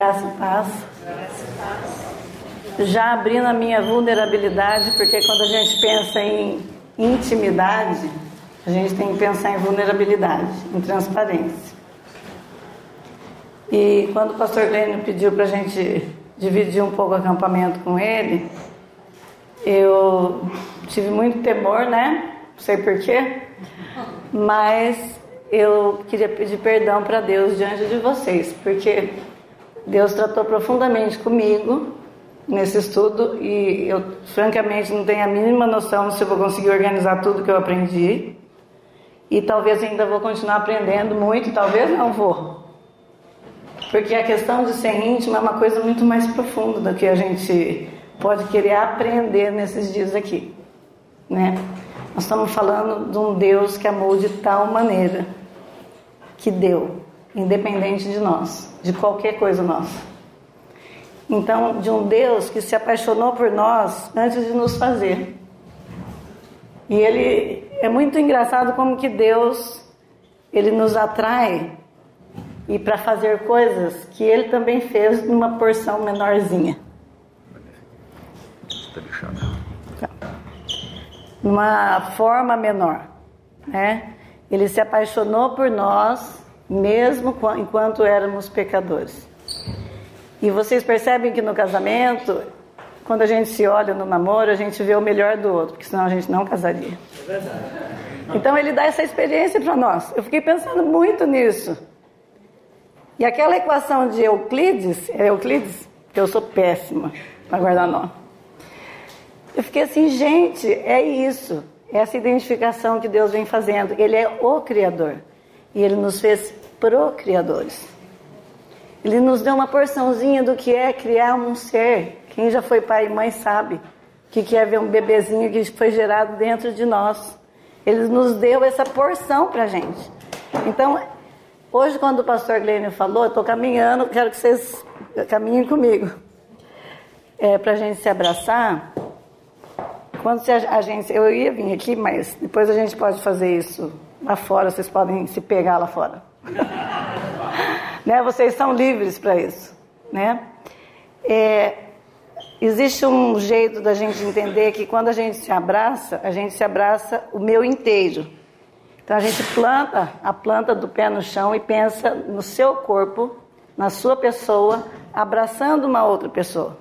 Graça e paz. Já abrindo a minha vulnerabilidade, porque quando a gente pensa em intimidade, a gente tem que pensar em vulnerabilidade, em transparência. E quando o pastor Glênio pediu para a gente dividir um pouco o acampamento com ele, eu tive muito temor, né? Não sei porquê, mas eu queria pedir perdão para Deus diante de vocês, porque Deus tratou profundamente comigo nesse estudo e eu, francamente, não tenho a mínima noção se eu vou conseguir organizar tudo que eu aprendi. E talvez ainda vou continuar aprendendo muito, talvez não vou. Porque a questão de ser íntimo é uma coisa muito mais profunda do que a gente pode querer aprender nesses dias aqui, né? Nós estamos falando de um Deus que amou de tal maneira que deu independente de nós, de qualquer coisa nossa. Então, de um Deus que se apaixonou por nós antes de nos fazer. E ele é muito engraçado como que Deus ele nos atrai e para fazer coisas que ele também fez numa porção menorzinha. Numa forma menor, né? Ele se apaixonou por nós mesmo enquanto éramos pecadores. E vocês percebem que no casamento, quando a gente se olha no namoro, a gente vê o melhor do outro, porque senão a gente não casaria. Então ele dá essa experiência para nós. Eu fiquei pensando muito nisso. E aquela equação de Euclides, é Euclides? Que eu sou péssima para guardar nome. Eu fiquei assim, gente, é isso. Essa identificação que Deus vem fazendo. Ele é o Criador. E ele nos fez procriadores. Ele nos deu uma porçãozinha do que é criar um ser. Quem já foi pai e mãe sabe que é ver um bebezinho que foi gerado dentro de nós. Ele nos deu essa porção para gente. Então, hoje, quando o pastor Glênio falou, eu estou caminhando, quero que vocês caminhem comigo. É, para a gente se abraçar. Quando a gente. Eu ia vir aqui, mas depois a gente pode fazer isso lá fora, vocês podem se pegar lá fora. né? Vocês são livres para isso, né? É, existe um jeito da gente entender que quando a gente se abraça, a gente se abraça o meu inteiro. Então a gente planta a planta do pé no chão e pensa no seu corpo, na sua pessoa, abraçando uma outra pessoa.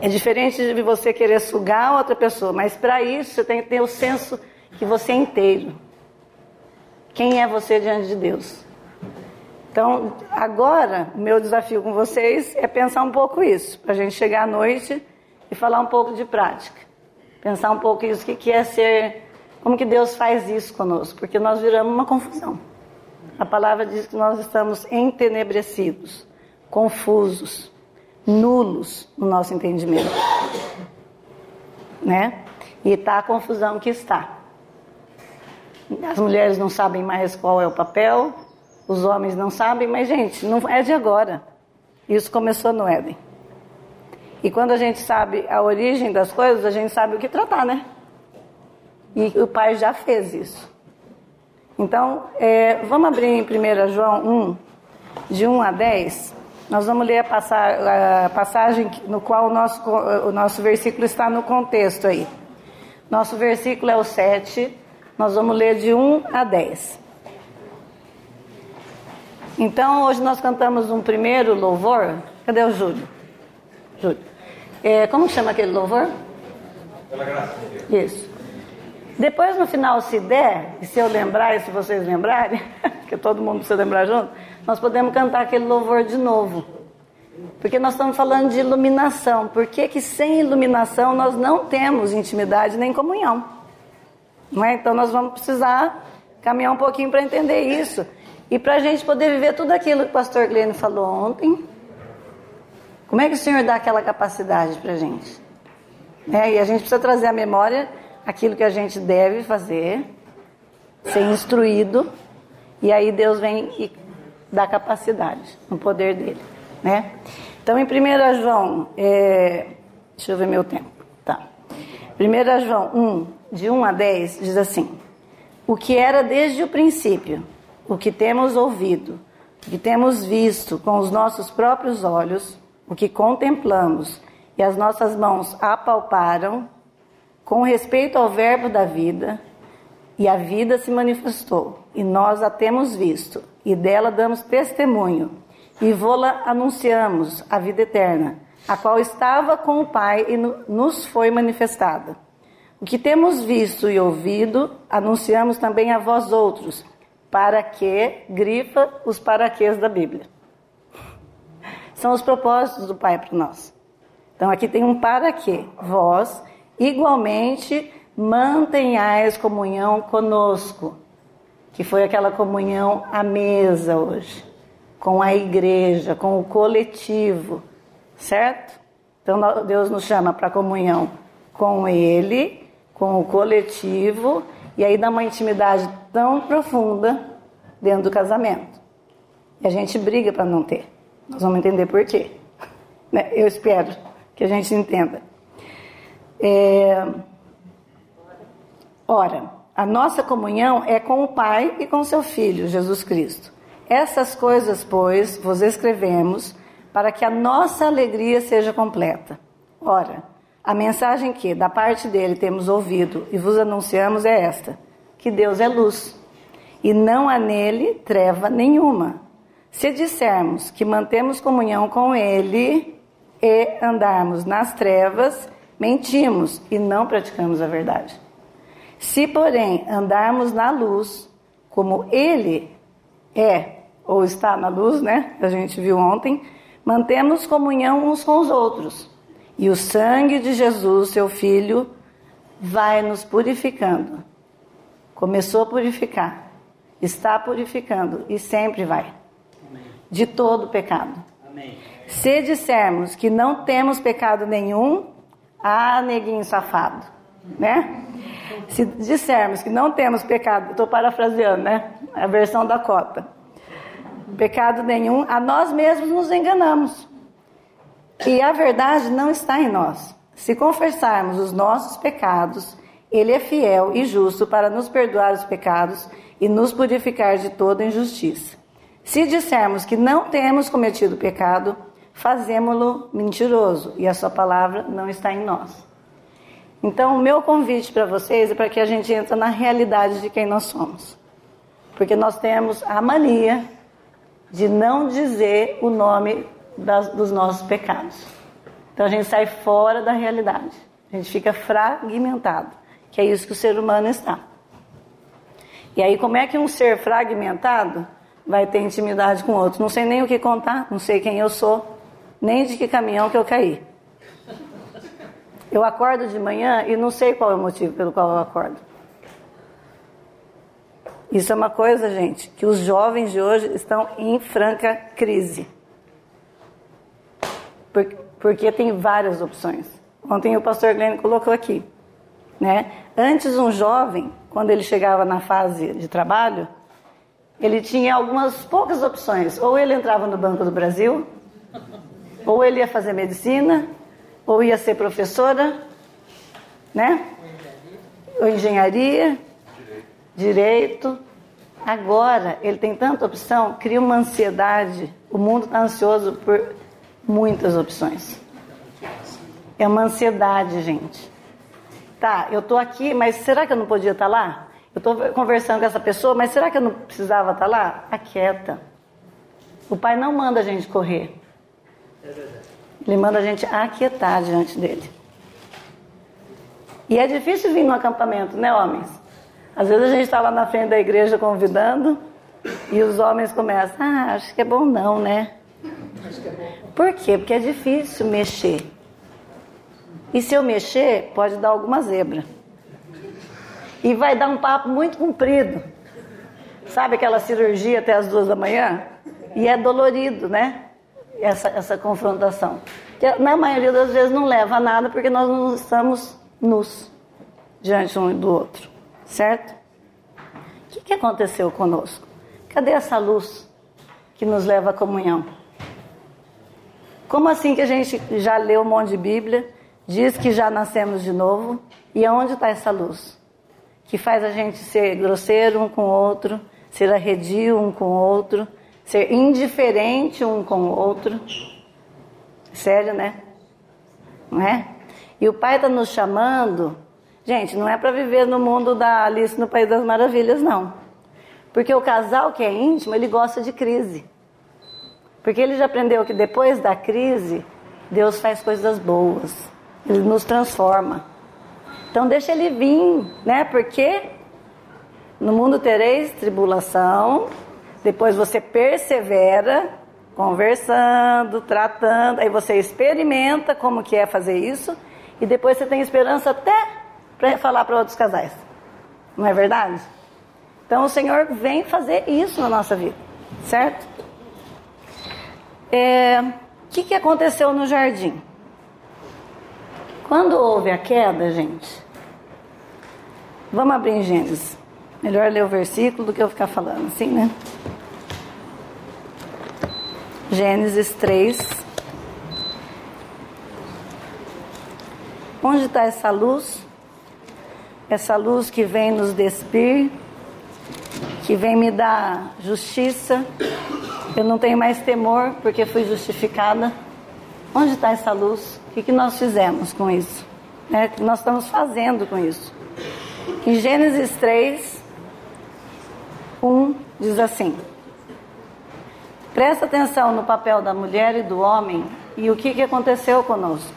É diferente de você querer sugar outra pessoa, mas para isso você tem que ter o senso que você é inteiro. Quem é você diante de Deus? Então, agora, o meu desafio com vocês é pensar um pouco isso, para a gente chegar à noite e falar um pouco de prática. Pensar um pouco isso, o que é ser, como que Deus faz isso conosco, porque nós viramos uma confusão. A palavra diz que nós estamos entenebrecidos, confusos, nulos no nosso entendimento. Né? E está a confusão que está. As mulheres não sabem mais qual é o papel, os homens não sabem, mas, gente, não é de agora. Isso começou no Éden. E quando a gente sabe a origem das coisas, a gente sabe o que tratar, né? E o pai já fez isso. Então, é, vamos abrir em 1 João 1, de 1 a 10. Nós vamos ler a, passagem no qual o nosso, o nosso versículo está no contexto aí. Nosso versículo é o 7, nós vamos ler de 1 a 10. Então, hoje nós cantamos um primeiro louvor. Cadê o Júlio? Júlio. É, como chama aquele louvor? Pela graça de Deus. Isso. Depois, no final, se der, e se eu lembrar e se vocês lembrarem, que todo mundo precisa lembrar junto, nós podemos cantar aquele louvor de novo. Porque nós estamos falando de iluminação. Por que, que sem iluminação nós não temos intimidade nem comunhão? Não é? Então nós vamos precisar caminhar um pouquinho para entender isso. E para a gente poder viver tudo aquilo que o pastor Glenn falou ontem, como é que o Senhor dá aquela capacidade para a gente? É, e a gente precisa trazer à memória aquilo que a gente deve fazer, ser instruído, e aí Deus vem e dá capacidade no poder dele. Né? Então, em 1 João, é, deixa eu ver meu tempo. Tá. 1 João 1, de 1 a 10, diz assim: O que era desde o princípio, o que temos ouvido, que temos visto com os nossos próprios olhos, o que contemplamos e as nossas mãos apalparam, com respeito ao Verbo da vida, e a vida se manifestou, e nós a temos visto, e dela damos testemunho, e vô-la anunciamos, a vida eterna, a qual estava com o Pai e nos foi manifestada. O que temos visto e ouvido, anunciamos também a vós outros, para que, grifa os paraquês da Bíblia. São os propósitos do Pai para nós. Então aqui tem um para que, vós, igualmente, mantenhais comunhão conosco, que foi aquela comunhão à mesa hoje, com a igreja, com o coletivo, certo? Então Deus nos chama para comunhão com Ele, com o coletivo, e aí dá uma intimidade tão profunda dentro do casamento. E a gente briga para não ter. Nós vamos entender por quê. Né? Eu espero que a gente entenda. É... Ora, a nossa comunhão é com o Pai e com seu Filho, Jesus Cristo. Essas coisas, pois, vos escrevemos para que a nossa alegria seja completa. Ora, a mensagem que, da parte dele, temos ouvido e vos anunciamos é esta: que Deus é luz e não há nele treva nenhuma. Se dissermos que mantemos comunhão com ele e andarmos nas trevas, mentimos e não praticamos a verdade. Se, porém, andarmos na luz, como Ele é, ou está na luz, né? A gente viu ontem, mantemos comunhão uns com os outros. E o sangue de Jesus, seu Filho, vai nos purificando. Começou a purificar, está purificando e sempre vai. De todo pecado. Amém. Se dissermos que não temos pecado nenhum, ah, neguinho safado, né? Se dissermos que não temos pecado, estou parafraseando, né? A versão da cota. Pecado nenhum, a nós mesmos nos enganamos. E a verdade não está em nós. Se confessarmos os nossos pecados, Ele é fiel e justo para nos perdoar os pecados e nos purificar de toda injustiça. Se dissermos que não temos cometido pecado, fazemos-lo mentiroso e a Sua palavra não está em nós. Então, o meu convite para vocês é para que a gente entre na realidade de quem nós somos. Porque nós temos a mania de não dizer o nome das, dos nossos pecados. Então, a gente sai fora da realidade. A gente fica fragmentado, que é isso que o ser humano está. E aí, como é que um ser fragmentado vai ter intimidade com outro? Não sei nem o que contar, não sei quem eu sou, nem de que caminhão que eu caí. Eu acordo de manhã e não sei qual é o motivo pelo qual eu acordo. Isso é uma coisa, gente, que os jovens de hoje estão em franca crise. Porque tem várias opções. Ontem o pastor Glenn colocou aqui. Né? Antes, um jovem, quando ele chegava na fase de trabalho, ele tinha algumas poucas opções. Ou ele entrava no Banco do Brasil, ou ele ia fazer medicina, ou ia ser professora, né? Ou engenharia, direito. Agora ele tem tanta opção, cria uma ansiedade. O mundo está ansioso por muitas opções. É uma ansiedade, gente. Tá, eu estou aqui, mas será que eu não podia estar tá lá? Eu estou conversando com essa pessoa, mas será que eu não precisava estar tá lá? Aquieta. O pai não manda a gente correr. Ele manda a gente aquietar diante dele. E é difícil vir no acampamento, né, homens? Às vezes a gente está lá na frente da igreja convidando e os homens começam, ah, acho que é bom não, né? Por quê? Porque é difícil mexer. E se eu mexer, pode dar alguma zebra. E vai dar um papo muito comprido. Sabe aquela cirurgia até as duas da manhã? E é dolorido, né? essa, essa confrontação. Que na maioria das vezes não leva a nada porque nós não estamos nus diante um do outro, certo? O que, que aconteceu conosco? Cadê essa luz que nos leva à comunhão? Como assim que a gente já leu um monte de Bíblia, diz que já nascemos de novo, e aonde está essa luz? Que faz a gente ser grosseiro um com o outro, ser arredio um com o outro, ser indiferente um com o outro. Sério, né? Não é? E o Pai está nos chamando, gente, não é para viver no mundo da Alice no País das Maravilhas, não. Porque o casal que é íntimo, ele gosta de crise. Porque ele já aprendeu que depois da crise, Deus faz coisas boas. Ele nos transforma. Então deixa ele vir, né? Porque no mundo tereis tribulação, depois você persevera, conversando, tratando, aí você experimenta como que é fazer isso, e depois você tem esperança até para falar para outros casais. Não é verdade? Então o Senhor vem fazer isso na nossa vida, certo? É, o que, que aconteceu no jardim? Quando houve a queda, gente, vamos abrir em Gênesis. Melhor ler o versículo do que eu ficar falando assim, né? Gênesis 3. Onde está essa luz? Essa luz que vem nos despir, que vem me dar justiça. Eu não tenho mais temor porque fui justificada. Onde está essa luz? O que, nós fizemos com isso? É, o que nós estamos fazendo com isso? Em Gênesis 3, 1 diz assim: Presta atenção no papel da mulher e do homem e o que, que aconteceu conosco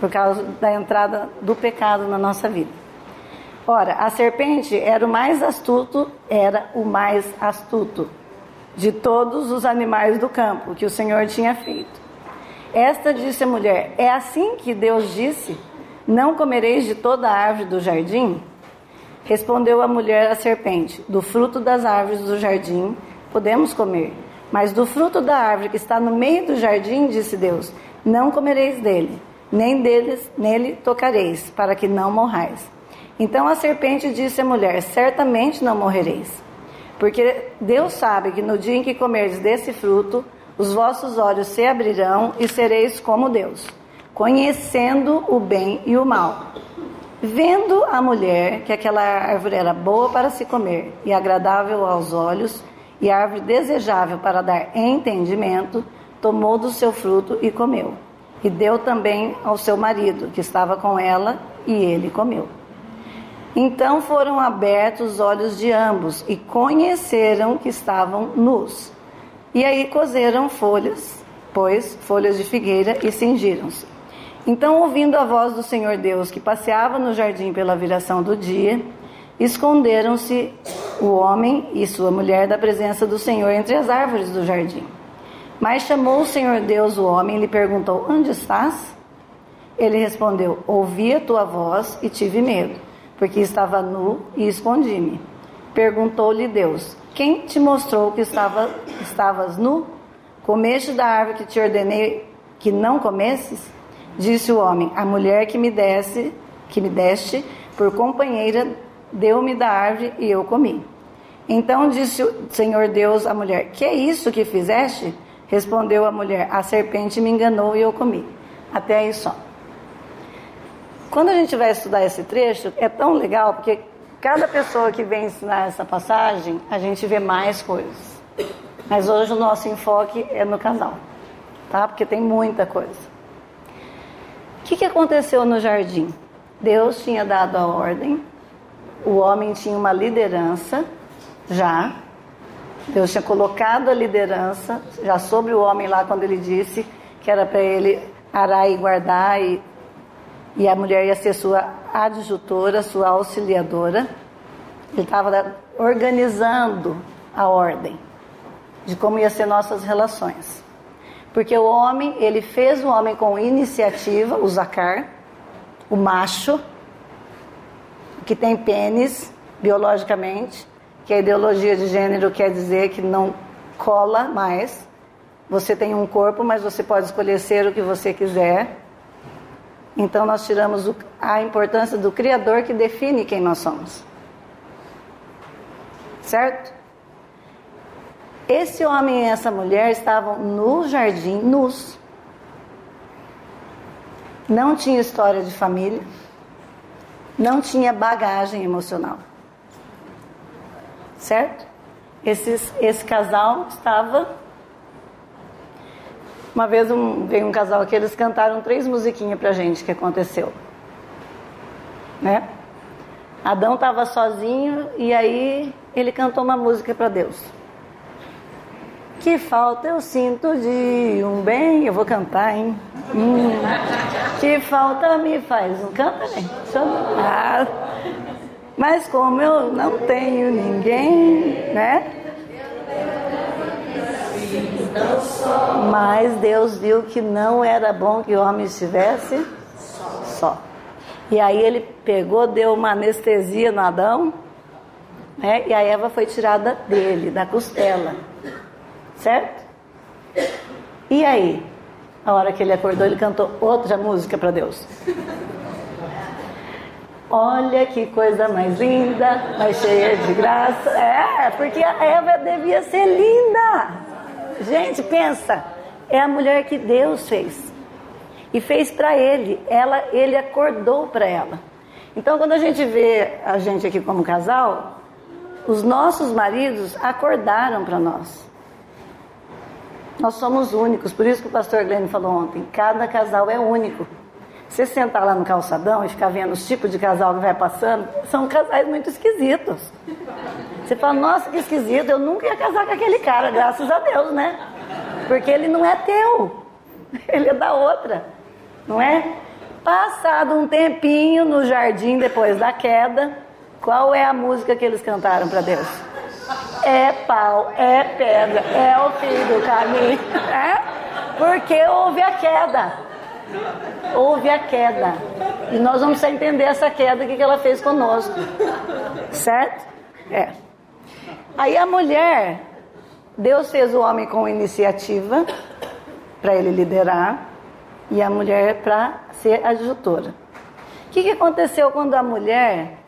por causa da entrada do pecado na nossa vida. Ora, a serpente era o mais astuto, era o mais astuto de todos os animais do campo que o Senhor tinha feito. Esta disse a mulher: É assim que Deus disse: Não comereis de toda a árvore do jardim? Respondeu a mulher à serpente: Do fruto das árvores do jardim podemos comer, mas do fruto da árvore que está no meio do jardim, disse Deus: Não comereis dele, nem deles nele tocareis, para que não morrais. Então a serpente disse à mulher: Certamente não morrereis, porque Deus sabe que no dia em que comerdes desse fruto, os vossos olhos se abrirão e sereis como Deus, conhecendo o bem e o mal. Vendo a mulher que aquela árvore era boa para se comer e agradável aos olhos, e árvore desejável para dar entendimento, tomou do seu fruto e comeu. E deu também ao seu marido, que estava com ela, e ele comeu. Então foram abertos os olhos de ambos e conheceram que estavam nus. E aí cozeram folhas, pois folhas de figueira, e cingiram-se. Então, ouvindo a voz do Senhor Deus que passeava no jardim pela viração do dia, esconderam-se o homem e sua mulher da presença do Senhor entre as árvores do jardim. Mas chamou o Senhor Deus o homem e lhe perguntou: Onde estás? Ele respondeu: Ouvi a tua voz e tive medo, porque estava nu e escondi-me. Perguntou-lhe Deus: quem te mostrou que estava, estavas nu? Comeste da árvore que te ordenei que não comesses? Disse o homem: A mulher que me desse, que me deste por companheira, deu-me da árvore e eu comi. Então disse o Senhor Deus à mulher: Que é isso que fizeste? Respondeu a mulher: A serpente me enganou e eu comi. Até aí só. Quando a gente vai estudar esse trecho, é tão legal porque Cada pessoa que vem ensinar essa passagem, a gente vê mais coisas. Mas hoje o nosso enfoque é no casal, tá? Porque tem muita coisa. O que, que aconteceu no jardim? Deus tinha dado a ordem, o homem tinha uma liderança já. Deus tinha colocado a liderança já sobre o homem lá quando ele disse que era para ele arar e guardar e e a mulher ia ser sua adjutora, sua auxiliadora. Ele estava organizando a ordem de como ia ser nossas relações. Porque o homem, ele fez o homem com iniciativa, o zacar, o macho, que tem pênis biologicamente, que a ideologia de gênero quer dizer que não cola mais. Você tem um corpo, mas você pode escolher ser o que você quiser. Então nós tiramos a importância do Criador que define quem nós somos. Certo? Esse homem e essa mulher estavam no jardim nus. Não tinha história de família. Não tinha bagagem emocional. Certo? esses, esse casal estava. Uma vez um, veio um casal aqui, eles cantaram três musiquinhas pra gente que aconteceu. Né? Adão estava sozinho e aí ele cantou uma música para Deus. Que falta eu sinto de um bem, eu vou cantar, hein? Hum, que falta me faz um canta, bem. Ah, mas como eu não tenho ninguém, né? Mas Deus viu que não era bom que o homem estivesse só. E aí ele pegou, deu uma anestesia no Adão, né? E a Eva foi tirada dele, da costela. Certo? E aí? A hora que ele acordou, ele cantou outra música para Deus. Olha que coisa mais linda, mais cheia de graça. É, porque a Eva devia ser linda. Gente, pensa, é a mulher que Deus fez. E fez para ele. Ela, ele acordou para ela. Então, quando a gente vê a gente aqui como casal, os nossos maridos acordaram para nós. Nós somos únicos, por isso que o pastor Glenn falou ontem: cada casal é único. Você sentar lá no calçadão e ficar vendo os tipos de casal que vai passando, são casais muito esquisitos. Você fala, nossa, que esquisito, eu nunca ia casar com aquele cara, graças a Deus, né? Porque ele não é teu, ele é da outra, não é? Passado um tempinho no jardim depois da queda, qual é a música que eles cantaram para Deus? É pau, é pedra, é o fim do caminho, é? Porque houve a queda houve a queda. E nós vamos entender essa queda, o que ela fez conosco. Certo? É. Aí a mulher, Deus fez o homem com iniciativa para ele liderar e a mulher para ser adjutora. O que, que aconteceu quando a mulher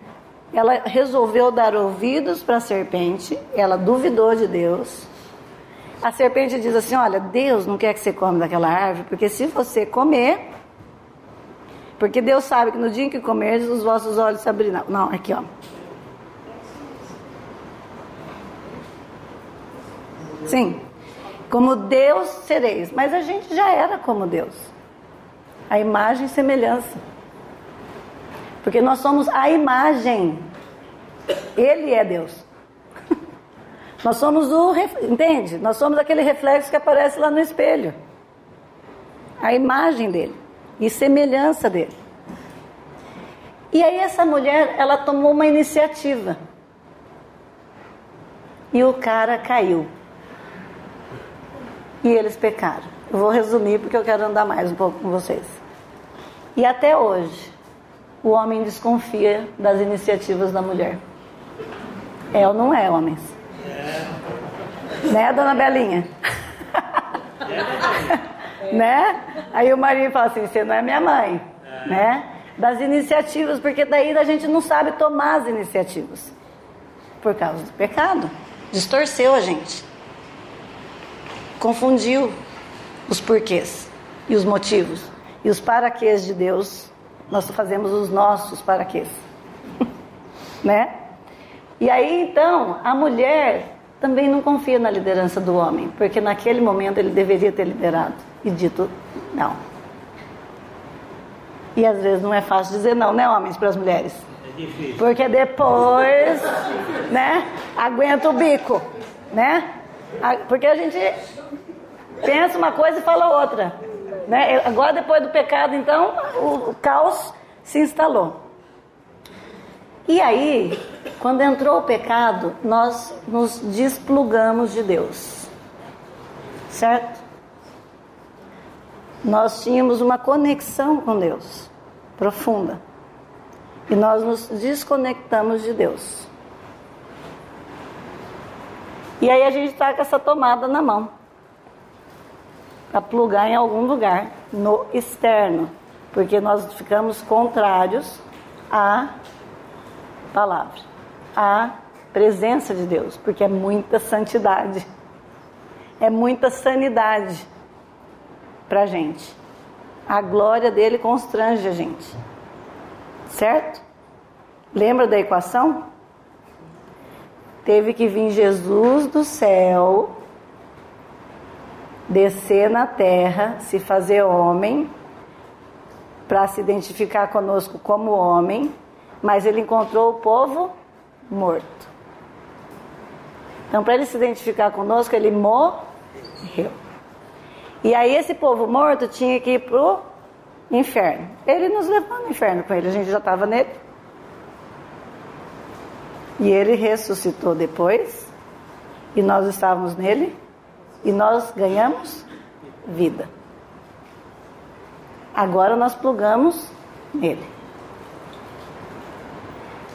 ela resolveu dar ouvidos para a serpente, ela duvidou de Deus, a serpente diz assim: Olha, Deus não quer que você come daquela árvore, porque se você comer, porque Deus sabe que no dia em que comeres, os vossos olhos se abrirão. Não, aqui ó. Sim, como Deus sereis. Mas a gente já era como Deus. A imagem e semelhança. Porque nós somos a imagem. Ele é Deus. Nós somos o. Entende? Nós somos aquele reflexo que aparece lá no espelho. A imagem dele e semelhança dele. E aí essa mulher, ela tomou uma iniciativa. E o cara caiu. E eles pecaram. Eu vou resumir porque eu quero andar mais um pouco com vocês. E até hoje, o homem desconfia das iniciativas da mulher. É ou não é, homens? Né, dona Belinha? né? Aí o marido fala assim: você não é minha mãe, né? Das iniciativas, porque daí a gente não sabe tomar as iniciativas por causa do pecado. Distorceu a gente, confundiu os porquês e os motivos e os paraquês de Deus. Nós fazemos os nossos paraquês, né? E aí então a mulher também não confia na liderança do homem, porque naquele momento ele deveria ter liderado e dito não. E às vezes não é fácil dizer não, né, homens, para as mulheres? É difícil. Porque depois, né, aguenta o bico, né? Porque a gente pensa uma coisa e fala outra. Né? Agora, depois do pecado, então, o, caos se instalou. E aí, quando entrou o pecado, nós nos desplugamos de Deus. Certo? Nós tínhamos uma conexão com Deus profunda. E nós nos desconectamos de Deus. E aí a gente está com essa tomada na mão. Para plugar em algum lugar, no externo. Porque nós ficamos contrários a palavra, a presença de Deus, porque é muita santidade, é muita sanidade para gente. A glória dele constrange a gente, certo? Lembra da equação? Teve que vir Jesus do céu, descer na terra, se fazer homem, para se identificar conosco como homem, mas ele encontrou o povo morto. Então, para ele se identificar conosco, ele morreu. E aí, esse povo morto tinha que ir para o inferno. Ele nos levou no inferno com ele, a gente já estava nele. E ele ressuscitou depois, e nós estávamos nele, e nós ganhamos vida. Agora nós plugamos nele.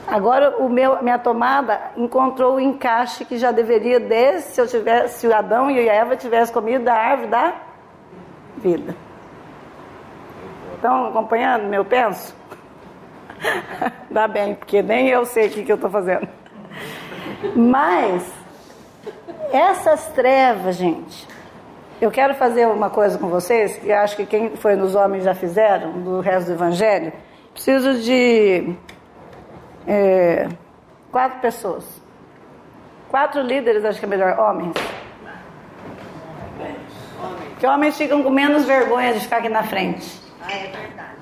Agora o meu, minha tomada encontrou o encaixe que já deveria desde se eu tivesse, se Adão e Eva tivessem comido da árvore da vida. Estão acompanhando meu penso? Dá bem, porque nem eu sei o que, que eu estou fazendo. Mas essas trevas, gente, eu quero fazer uma coisa com vocês, e acho que quem foi nos homens já fizeram, do resto do evangelho. Preciso de é, quatro pessoas. Quatro líderes, acho que é melhor, homens. Porque homens ficam com menos vergonha de ficar aqui na frente. Ah, é verdade.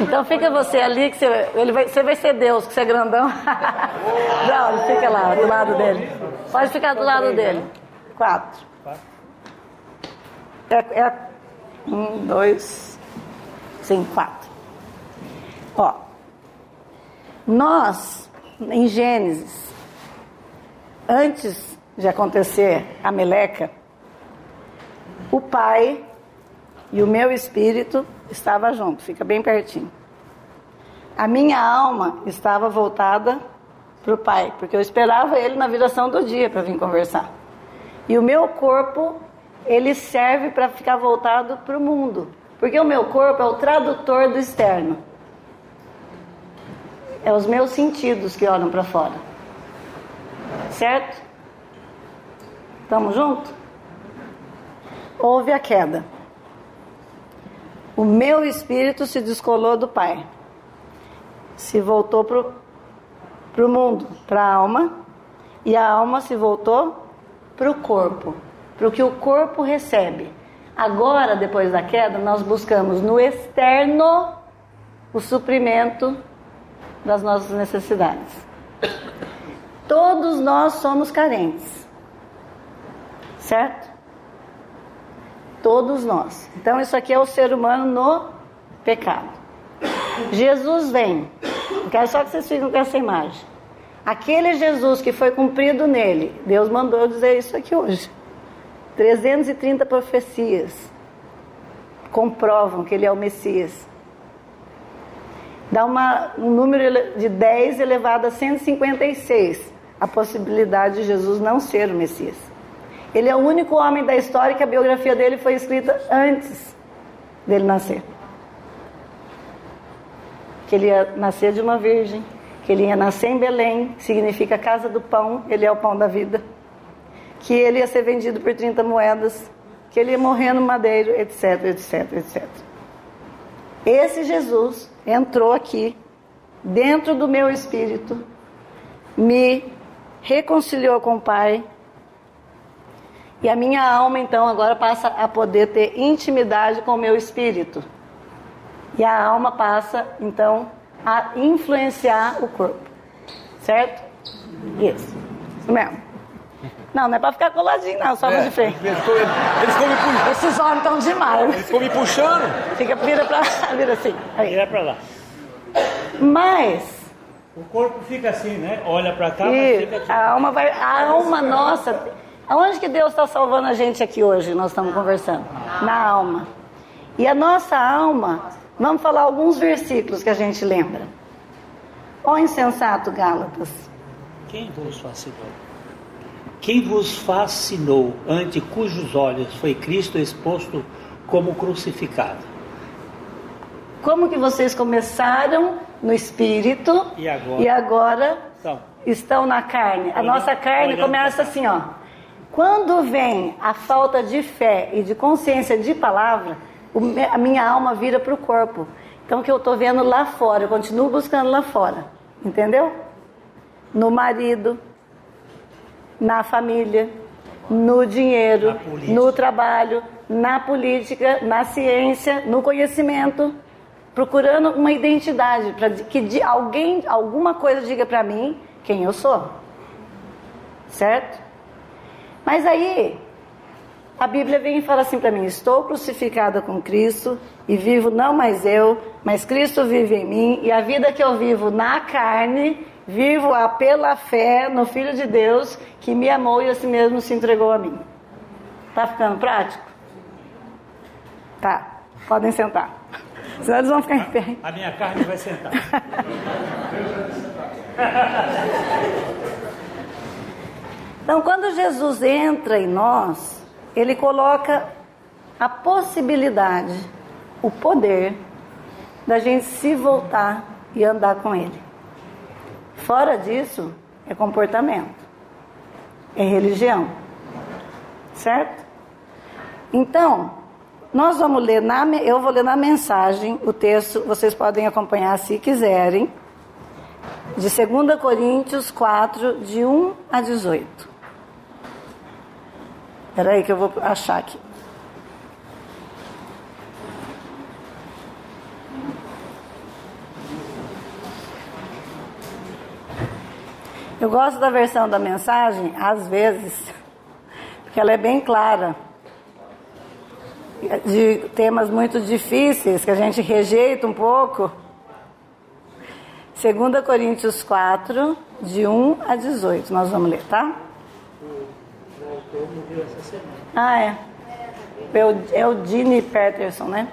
Então fica você ali, que você, ele vai, você vai ser Deus, que você é grandão. Não, fica lá, do lado dele. Pode ficar do lado dele. Quatro. É, é um, dois, sim, quatro. Ó, nós, em Gênesis, antes de acontecer a meleca, o pai e o meu espírito estava junto, fica bem pertinho. A minha alma estava voltada para o Pai, porque eu esperava ele na viração do dia para vir conversar. E o meu corpo, ele serve para ficar voltado para o mundo, porque o meu corpo é o tradutor do externo. É os meus sentidos que olham para fora. Certo? Estamos juntos? Houve a queda o meu espírito se descolou do Pai, se voltou para o mundo, para a alma, e a alma se voltou para o corpo, para o que o corpo recebe. Agora, depois da queda, nós buscamos no externo o suprimento das nossas necessidades. Todos nós somos carentes, certo? Todos nós. Então, isso aqui é o ser humano no pecado. Jesus vem. quero só que vocês fiquem com essa imagem. Aquele Jesus que foi cumprido nele, Deus mandou dizer isso aqui hoje. 330 profecias comprovam que ele é o Messias. Dá uma, um número de 10 elevado a 156 a possibilidade de Jesus não ser o Messias. Ele é o único homem da história que a biografia dele foi escrita antes dele nascer. Que ele ia nascer de uma virgem, que ele ia nascer em Belém, que significa casa do pão, ele é o pão da vida. Que ele ia ser vendido por 30 moedas, que ele ia morrer no madeiro, etc, etc, etc. Esse Jesus entrou aqui, dentro do meu espírito, me reconciliou com o Pai, e a minha alma, então, agora passa a poder ter intimidade com o meu espírito. E a alma passa, então, a influenciar o corpo. Certo? Isso. Isso mesmo. Não, não é pra ficar coladinho, não, só é, de frente. Eles ficam, me puxando. Esses homens estão demais. Eles ficam me puxando. Fica, vira pra vira assim. Aí. Vira pra lá. Mas. O corpo fica assim, né? Olha pra cá, e mas fica aqui. A alma vai. A alma nossa Aonde que Deus está salvando a gente aqui hoje? Nós estamos conversando. Na alma. E a nossa alma, vamos falar alguns versículos que a gente lembra. Ó insensato Gálatas. Quem vos fascinou? Quem vos fascinou ante cujos olhos foi Cristo exposto como crucificado? Como que vocês começaram no espírito e agora, e agora então, estão na carne? A nossa carne começa assim, ó. Quando vem a falta de fé e de consciência de palavra, a minha alma vira para o corpo. Então, o que eu estou vendo lá fora, eu continuo buscando lá fora. Entendeu? no marido, na família, no dinheiro, no trabalho, na política, na ciência, no conhecimento, procurando uma identidade para que alguém, alguma coisa diga para mim quem eu sou. Certo? Mas aí a Bíblia vem e fala assim para mim: Estou crucificada com Cristo e vivo não mais eu, mas Cristo vive em mim, e a vida que eu vivo na carne, vivo-a pela fé no Filho de Deus que me amou e assim mesmo se entregou a mim. Tá ficando prático? Tá, podem sentar. Senão eles vão ficar em pé. A minha carne vai sentar. então, quando Jesus entra em nós, ele coloca a possibilidade, o poder da gente se voltar e andar com ele. Fora disso, é comportamento, é religião, certo? Então, nós vamos ler na, eu vou ler na mensagem o texto, vocês podem acompanhar se quiserem, de 2 Coríntios 4, de 1 a 18. Espera aí que eu vou achar aqui. Eu gosto da versão da mensagem, às vezes, porque ela é bem clara. De temas muito difíceis que a gente rejeita um pouco. 2 Coríntios 4, de 1 a 18. Nós vamos ler, tá? Ah, é. É o Dini Peterson, né?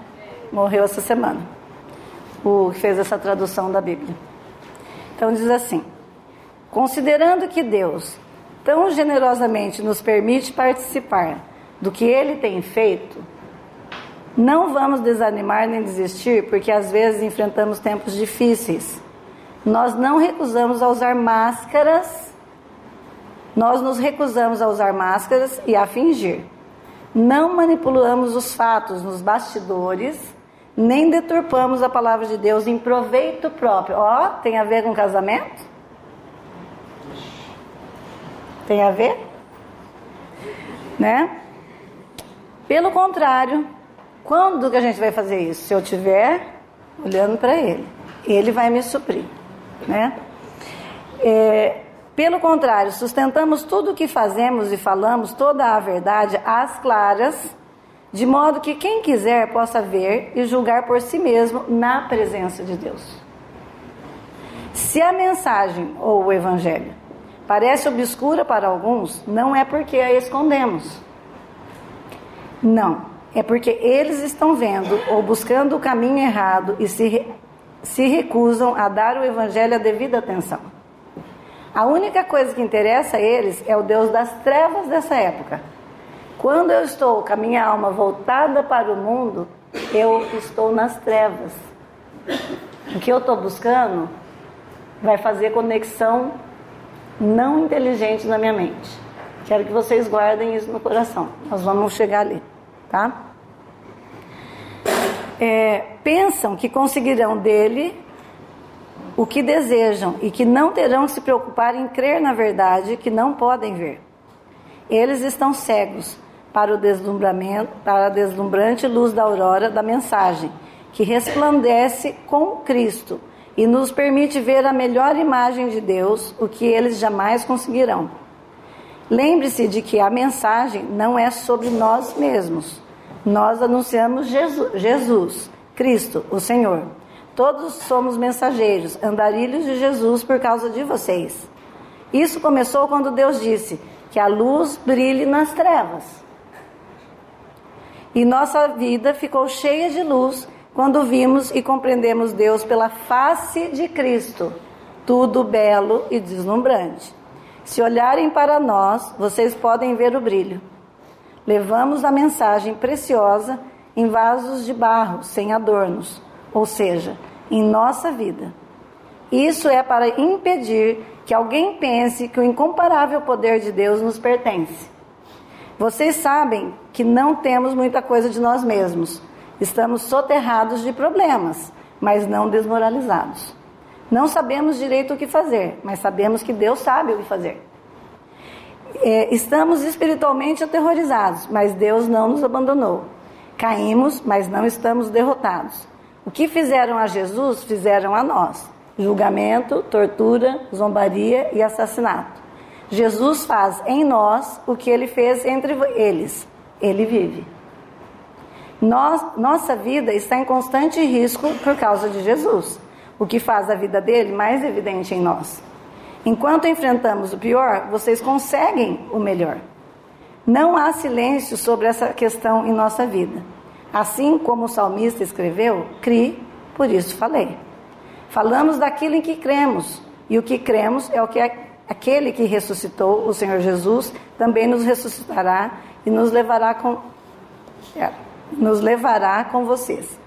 Morreu essa semana. O que fez essa tradução da Bíblia. Então diz assim: Considerando que Deus tão generosamente nos permite participar do que ele tem feito, não vamos desanimar nem desistir, porque às vezes enfrentamos tempos difíceis. Nós não recusamos a usar máscaras nós nos recusamos a usar máscaras e a fingir. Não manipulamos os fatos nos bastidores, nem deturpamos a palavra de Deus em proveito próprio. Ó, oh, tem a ver com casamento? Tem a ver? Né? Pelo contrário, quando que a gente vai fazer isso? Se eu estiver olhando para Ele, Ele vai me suprir, né? É, pelo contrário, sustentamos tudo o que fazemos e falamos, toda a verdade, às claras, de modo que quem quiser possa ver e julgar por si mesmo na presença de Deus. Se a mensagem ou o evangelho parece obscura para alguns, não é porque a escondemos. Não, é porque eles estão vendo ou buscando o caminho errado e se, se recusam a dar o evangelho a devida atenção. A única coisa que interessa a eles é o Deus das trevas dessa época. Quando eu estou com a minha alma voltada para o mundo, eu estou nas trevas. O que eu estou buscando vai fazer conexão não inteligente na minha mente. Quero que vocês guardem isso no coração. Nós vamos chegar ali, tá? É, pensam que conseguirão dele o que desejam e que não terão que se preocupar em crer na verdade que não podem ver. Eles estão cegos para o deslumbramento, para a deslumbrante luz da aurora da mensagem, que resplandece com Cristo e nos permite ver a melhor imagem de Deus, o que eles jamais conseguirão. Lembre-se de que a mensagem não é sobre nós mesmos. Nós anunciamos Jesus, Jesus Cristo, o Senhor. Todos somos mensageiros, andarilhos de Jesus por causa de vocês. Isso começou quando Deus disse que a luz brilhe nas trevas. E nossa vida ficou cheia de luz quando vimos e compreendemos Deus pela face de Cristo, tudo belo e deslumbrante. Se olharem para nós, vocês podem ver o brilho. Levamos a mensagem preciosa em vasos de barro, sem adornos ou seja, em nossa vida. Isso é para impedir que alguém pense que o incomparável poder de Deus nos pertence. Vocês sabem que não temos muita coisa de nós mesmos. Estamos soterrados de problemas, mas não desmoralizados. Não sabemos direito o que fazer, mas sabemos que Deus sabe o que fazer. É, estamos espiritualmente aterrorizados, mas Deus não nos abandonou. Caímos, mas não estamos derrotados. O que fizeram a Jesus, fizeram a nós: julgamento, tortura, zombaria e assassinato. Jesus faz em nós o que ele fez entre eles. Ele vive. Nossa vida está em constante risco por causa de Jesus, o que faz a vida dele mais evidente em nós. Enquanto enfrentamos o pior, vocês conseguem o melhor. Não há silêncio sobre essa questão em nossa vida. Assim como o salmista escreveu, crie, por isso falei. Falamos daquilo em que cremos, e o que cremos é o que aquele que ressuscitou o Senhor Jesus também nos ressuscitará e nos levará com é, nos levará com vocês.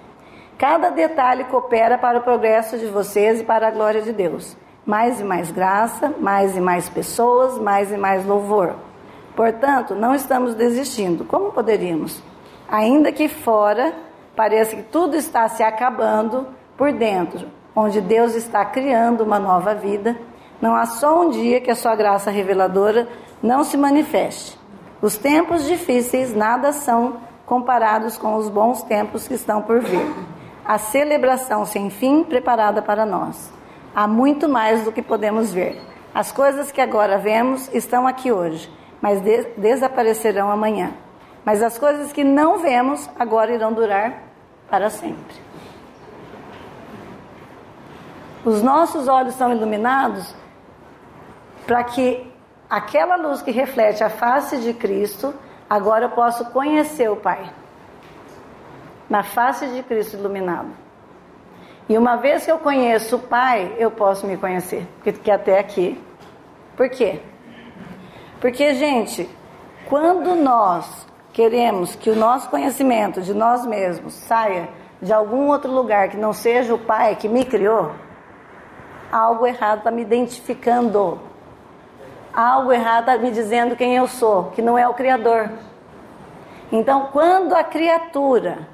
Cada detalhe coopera para o progresso de vocês e para a glória de Deus. Mais e mais graça, mais e mais pessoas, mais e mais louvor. Portanto, não estamos desistindo. Como poderíamos? Ainda que fora pareça que tudo está se acabando, por dentro, onde Deus está criando uma nova vida, não há só um dia que a sua graça reveladora não se manifeste. Os tempos difíceis nada são comparados com os bons tempos que estão por vir. A celebração sem fim preparada para nós. Há muito mais do que podemos ver. As coisas que agora vemos estão aqui hoje, mas de desaparecerão amanhã. Mas as coisas que não vemos agora irão durar para sempre. Os nossos olhos são iluminados para que aquela luz que reflete a face de Cristo, agora eu posso conhecer o Pai. Na face de Cristo iluminado. E uma vez que eu conheço o Pai, eu posso me conhecer. Porque até aqui. Por quê? Porque, gente, quando nós queremos que o nosso conhecimento de nós mesmos saia de algum outro lugar que não seja o Pai que me criou, algo errado está me identificando algo errado me dizendo quem eu sou, que não é o Criador. Então, quando a criatura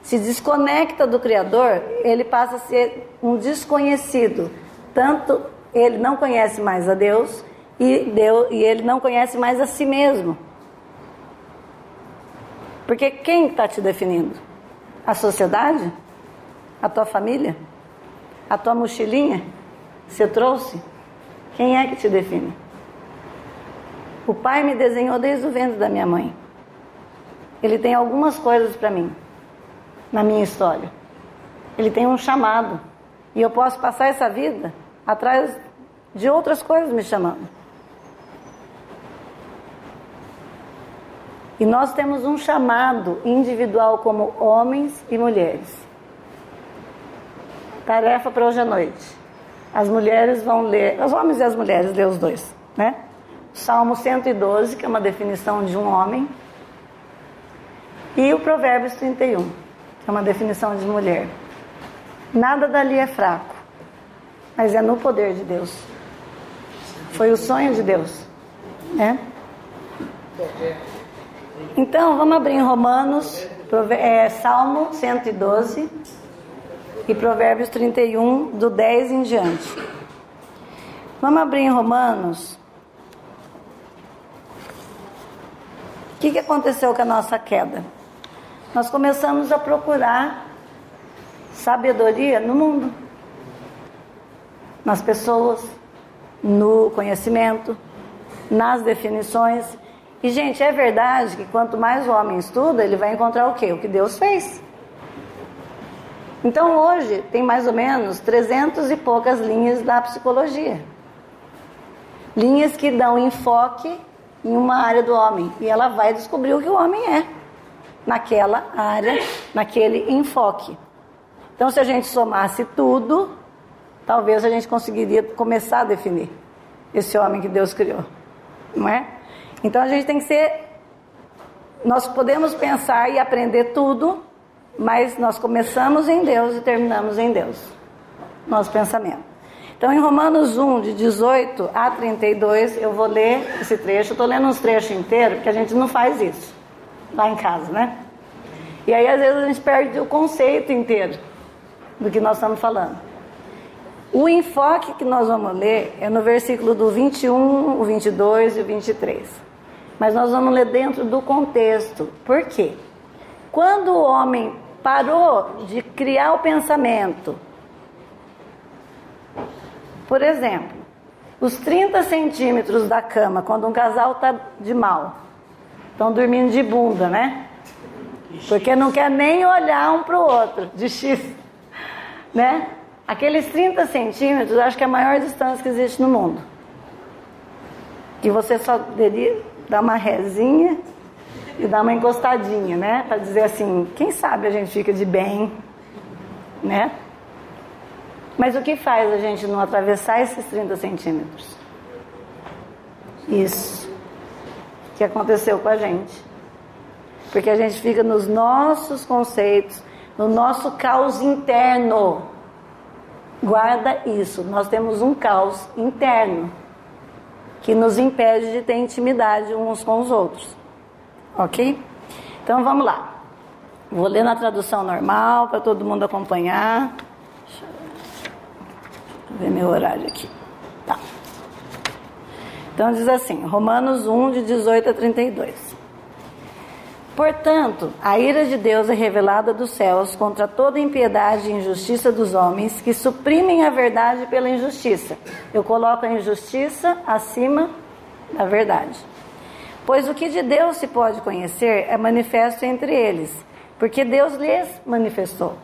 se desconecta do Criador, ele passa a ser um desconhecido. Tanto ele não conhece mais a Deus e, Deus, e ele não conhece mais a si mesmo. Porque quem está te definindo? A sociedade? A tua família? A tua mochilinha? Você trouxe? Quem é que te define? O pai me desenhou desde o ventre da minha mãe. Ele tem algumas coisas para mim, na minha história. Ele tem um chamado. E eu posso passar essa vida atrás de outras coisas me chamando. E nós temos um chamado individual como homens e mulheres. Tarefa para hoje à noite. As mulheres vão ler, os homens e as mulheres ler os dois, né? Salmo 112, que é uma definição de um homem, e o Provérbios 31, que é uma definição de mulher. Nada dali é fraco, mas é no poder de Deus. Foi o sonho de Deus, né? Então, vamos abrir em Romanos, é, Salmo 112 e Provérbios 31, do 10 em diante. Vamos abrir em Romanos O que, que aconteceu com a nossa queda? Nós começamos a procurar sabedoria no mundo, nas pessoas, no conhecimento, nas definições. E, gente, é verdade que quanto mais o homem estuda, ele vai encontrar o quê? O que Deus fez. Então, hoje, tem mais ou menos 300 e poucas linhas da psicologia. Linhas que dão enfoque em uma área do homem e ela vai descobrir o que o homem é naquela área, naquele enfoque. Então, se a gente somasse tudo, talvez a gente conseguiria começar a definir esse homem que Deus criou, não é? Então, a gente tem que ser. Nós podemos pensar e aprender tudo, mas nós começamos em Deus e terminamos em Deus. Nosso pensamento. Então, em Romanos 1, de 18 a 32, eu vou ler esse trecho. Estou lendo uns trechos inteiros, porque a gente não faz isso lá em casa, né? E aí, às vezes, a gente perde o conceito inteiro do que nós estamos falando. O enfoque que nós vamos ler é no versículo do 21, o 22 e o 23. Mas nós vamos ler dentro do contexto. Por quê? Quando o homem parou de criar o pensamento, por exemplo, os 30 centímetros da cama, quando um casal está de mal, estão dormindo de bunda, né? Porque não quer nem olhar um para o outro, de X, né? Aqueles 30 centímetros, acho que é a maior distância que existe no mundo. Que você só deveria dar uma rezinha e dar uma encostadinha, né? Para dizer assim, quem sabe a gente fica de bem, né? Mas o que faz a gente não atravessar esses 30 centímetros? Isso que aconteceu com a gente. Porque a gente fica nos nossos conceitos, no nosso caos interno. Guarda isso. Nós temos um caos interno que nos impede de ter intimidade uns com os outros. Ok? Então vamos lá. Vou ler na tradução normal para todo mundo acompanhar. Deixa eu ver meu horário aqui. Tá. Então diz assim, Romanos 1, de 18 a 32. Portanto, a ira de Deus é revelada dos céus contra toda impiedade e injustiça dos homens que suprimem a verdade pela injustiça. Eu coloco a injustiça acima da verdade. Pois o que de Deus se pode conhecer é manifesto entre eles, porque Deus lhes manifestou.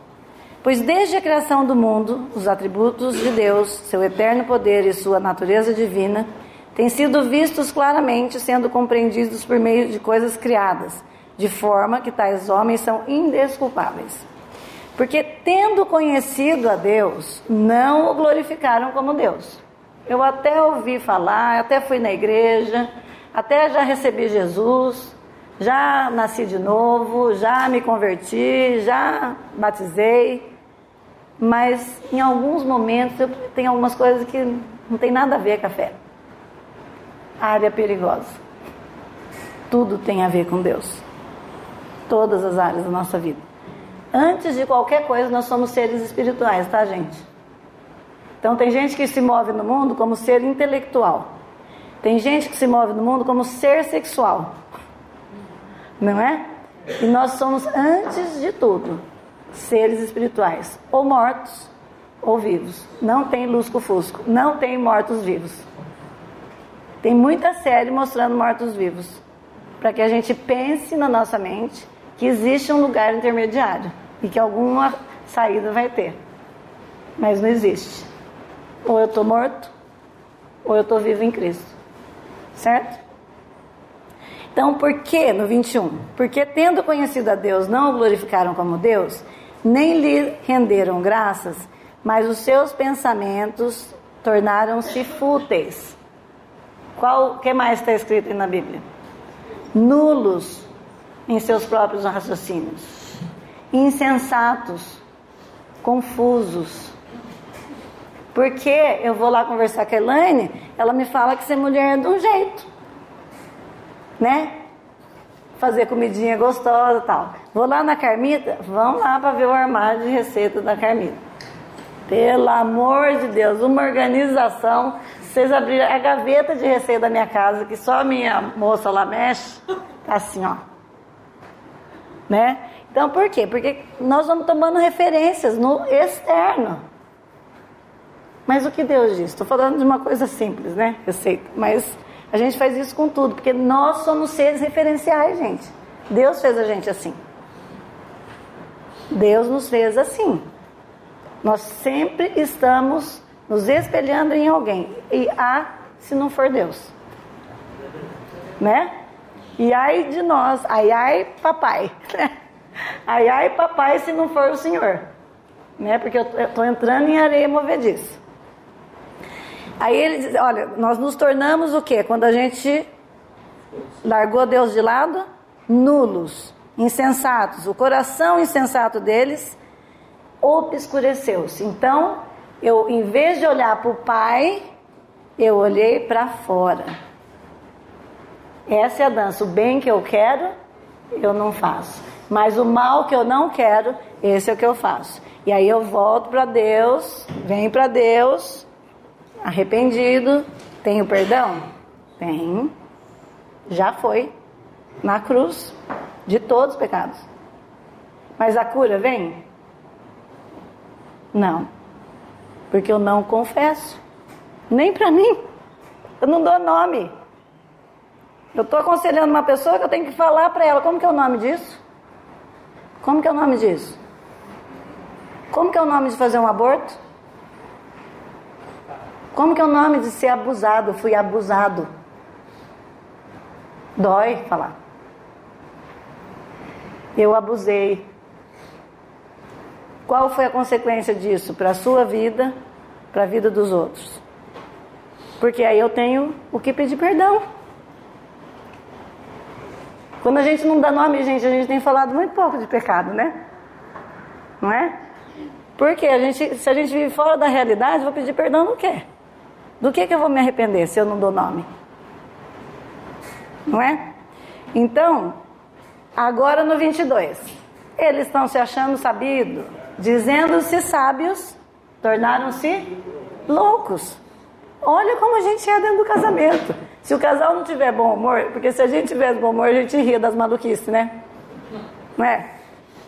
Pois desde a criação do mundo, os atributos de Deus, seu eterno poder e sua natureza divina, têm sido vistos claramente, sendo compreendidos por meio de coisas criadas de forma que tais homens são indesculpáveis. Porque, tendo conhecido a Deus, não o glorificaram como Deus. Eu até ouvi falar, até fui na igreja, até já recebi Jesus, já nasci de novo, já me converti, já batizei, mas em alguns momentos eu tenho algumas coisas que não tem nada a ver com a fé. Área perigosa. Tudo tem a ver com Deus todas as áreas da nossa vida. Antes de qualquer coisa, nós somos seres espirituais, tá, gente? Então, tem gente que se move no mundo como ser intelectual. Tem gente que se move no mundo como ser sexual. Não é? E nós somos, antes de tudo, seres espirituais, ou mortos ou vivos. Não tem lusco-fusco, não tem mortos-vivos. Tem muita série mostrando mortos-vivos, para que a gente pense na nossa mente que existe um lugar intermediário e que alguma saída vai ter. Mas não existe. Ou eu estou morto, ou eu estou vivo em Cristo. Certo? Então, por que no 21? Porque tendo conhecido a Deus, não o glorificaram como Deus, nem lhe renderam graças, mas os seus pensamentos tornaram-se fúteis. Qual que mais está escrito na Bíblia? Nulos em seus próprios raciocínios, insensatos, confusos. Porque eu vou lá conversar com a Elaine, ela me fala que ser mulher é de um jeito, né? Fazer comidinha gostosa tal. Vou lá na Carmita, vamos lá para ver o armário de receita da Carmita. Pelo amor de Deus, uma organização. Vocês abrirem a gaveta de receita da minha casa, que só a minha moça lá mexe, tá assim, ó né? Então, por quê? Porque nós vamos tomando referências no externo. Mas o que Deus diz? Estou falando de uma coisa simples, né? Receita. Mas a gente faz isso com tudo, porque nós somos seres referenciais, gente. Deus fez a gente assim. Deus nos fez assim. Nós sempre estamos nos espelhando em alguém. E há se não for Deus. Né? E ai de nós, ai ai papai. ai ai papai se não for o Senhor. Né? Porque eu estou entrando em areia movediça. Aí ele diz, olha, nós nos tornamos o quê? Quando a gente largou Deus de lado, nulos, insensatos. O coração insensato deles obscureceu-se. Então, eu, em vez de olhar para o Pai, eu olhei para fora. Essa é a dança. O bem que eu quero, eu não faço. Mas o mal que eu não quero, esse é o que eu faço. E aí eu volto para Deus, venho para Deus, arrependido, tenho perdão? Tem. Já foi na cruz de todos os pecados. Mas a cura vem? Não. Porque eu não confesso. Nem para mim. Eu não dou nome. Eu estou aconselhando uma pessoa que eu tenho que falar para ela como que é o nome disso? Como que é o nome disso? Como que é o nome de fazer um aborto? Como que é o nome de ser abusado? Fui abusado. Dói falar. Eu abusei. Qual foi a consequência disso para a sua vida, para a vida dos outros? Porque aí eu tenho o que pedir perdão. Quando a gente não dá nome, gente, a gente tem falado muito pouco de pecado, né? Não é? Porque a gente, se a gente vive fora da realidade, eu vou pedir perdão do quê? Do que, que eu vou me arrepender se eu não dou nome? Não é? Então, agora no 22, eles estão se achando sabidos, dizendo-se sábios, tornaram-se loucos. Olha como a gente é dentro do casamento. Se o casal não tiver bom humor, porque se a gente tivesse bom humor, a gente ria das maluquices, né? Não é?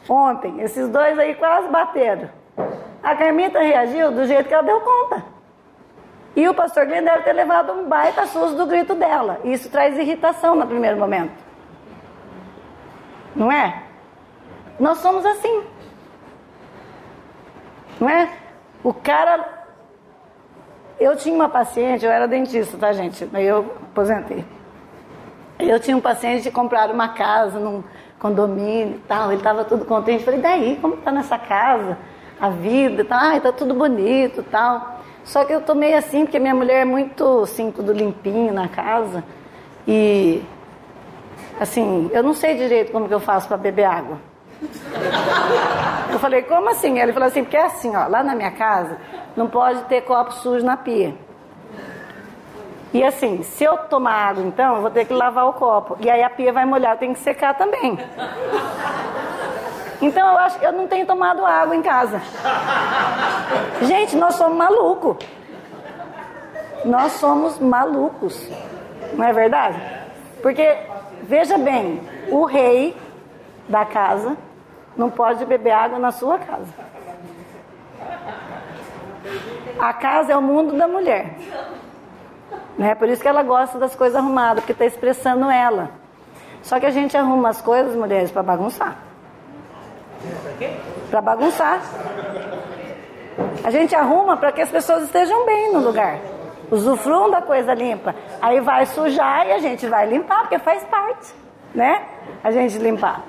Ontem, esses dois aí quase bateram. A Carmita reagiu do jeito que ela deu conta. E o pastor Glenn deve ter levado um baita susto do grito dela. Isso traz irritação no primeiro momento. Não é? Nós somos assim. Não é? O cara. Eu tinha uma paciente, eu era dentista, tá, gente? Eu aposentei. Eu tinha um paciente que compraram uma casa num condomínio e tal. Ele estava tudo contente. Falei, daí, como está nessa casa? A vida, tá, ai, tá tudo bonito tal. Só que eu tô meio assim, porque minha mulher é muito, assim, tudo limpinho na casa. E, assim, eu não sei direito como que eu faço para beber água. Eu falei, como assim? Ele falou assim, porque é assim, ó, lá na minha casa não pode ter copo sujo na pia. E assim, se eu tomar água então, eu vou ter que lavar o copo. E aí a pia vai molhar, eu tenho que secar também. Então eu acho que eu não tenho tomado água em casa. Gente, nós somos malucos. Nós somos malucos. Não é verdade? Porque, veja bem, o rei da casa não pode beber água na sua casa. A casa é o mundo da mulher. Né? Por isso que ela gosta das coisas arrumadas, porque está expressando ela. Só que a gente arruma as coisas, mulheres, para bagunçar. Para bagunçar. A gente arruma para que as pessoas estejam bem no lugar. Usufruam da coisa limpa. Aí vai sujar e a gente vai limpar, porque faz parte, né? A gente limpar.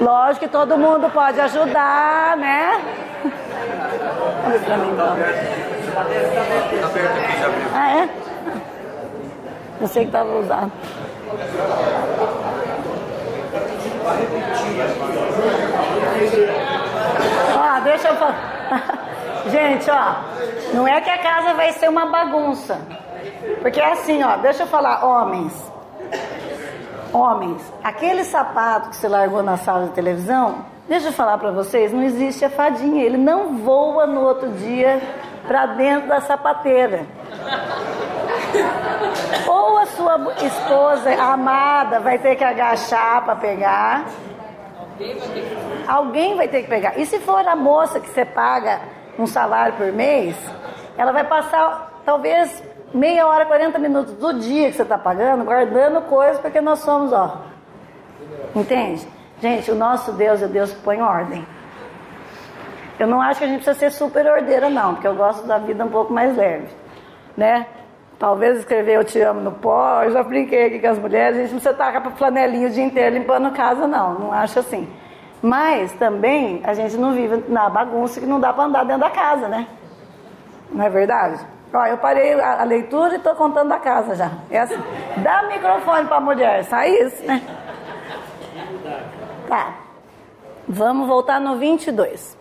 Lógico que todo mundo pode ajudar, né? Então. Ah, é? Eu sei que estava usado. Ó, deixa eu falar. Gente, ó, não é que a casa vai ser uma bagunça. Porque é assim, ó, deixa eu falar, homens. Homens, aquele sapato que você largou na sala de televisão, deixa eu falar para vocês, não existe a fadinha, ele não voa no outro dia para dentro da sapateira. Ou a sua esposa amada vai ter que agachar para pegar. Alguém vai ter que pegar. E se for a moça que você paga um salário por mês, ela vai passar talvez meia hora, 40 minutos do dia que você está pagando, guardando coisas, porque nós somos, ó. Entende? Gente, o nosso Deus é Deus que põe ordem. Eu não acho que a gente precisa ser super ordeira, não, porque eu gosto da vida um pouco mais leve, né? Talvez escrever Eu Te Amo no pó, eu já brinquei aqui com as mulheres, a gente não precisa estar com a flanelinha o dia inteiro limpando casa, não, não acho assim. Mas também a gente não vive na bagunça que não dá para andar dentro da casa, né? Não é verdade? Ó, eu parei a, leitura e estou contando a casa já. É assim, dá microfone para a mulher, sai isso, né? Tá. Vamos voltar no 22.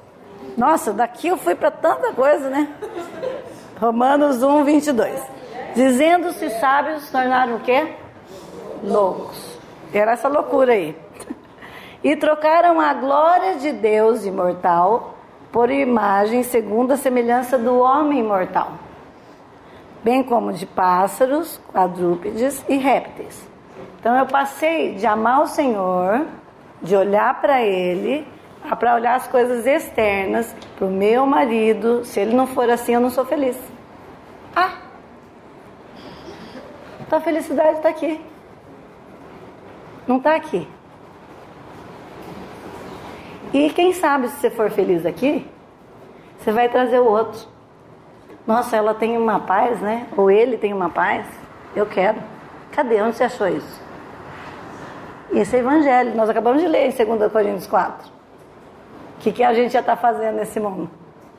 Nossa, daqui eu fui para tanta coisa, né? Romanos 1, 22. Dizendo-se sábios, tornaram o quê? Loucos. Era essa loucura aí. E trocaram a glória de Deus imortal por imagem segundo a semelhança do homem mortal, bem como de pássaros, quadrúpedes e répteis. Então eu passei de amar o Senhor, de olhar para Ele, para olhar as coisas externas, para o meu marido. Se ele não for assim, eu não sou feliz. Ah! Então a felicidade está aqui. Não está aqui. E quem sabe se você for feliz aqui, você vai trazer o outro. Nossa, ela tem uma paz, né? Ou ele tem uma paz. Eu quero. Cadê? Onde você achou isso? Esse é evangelho. Nós acabamos de ler em 2 Coríntios 4. O que, que a gente já está fazendo nesse mundo?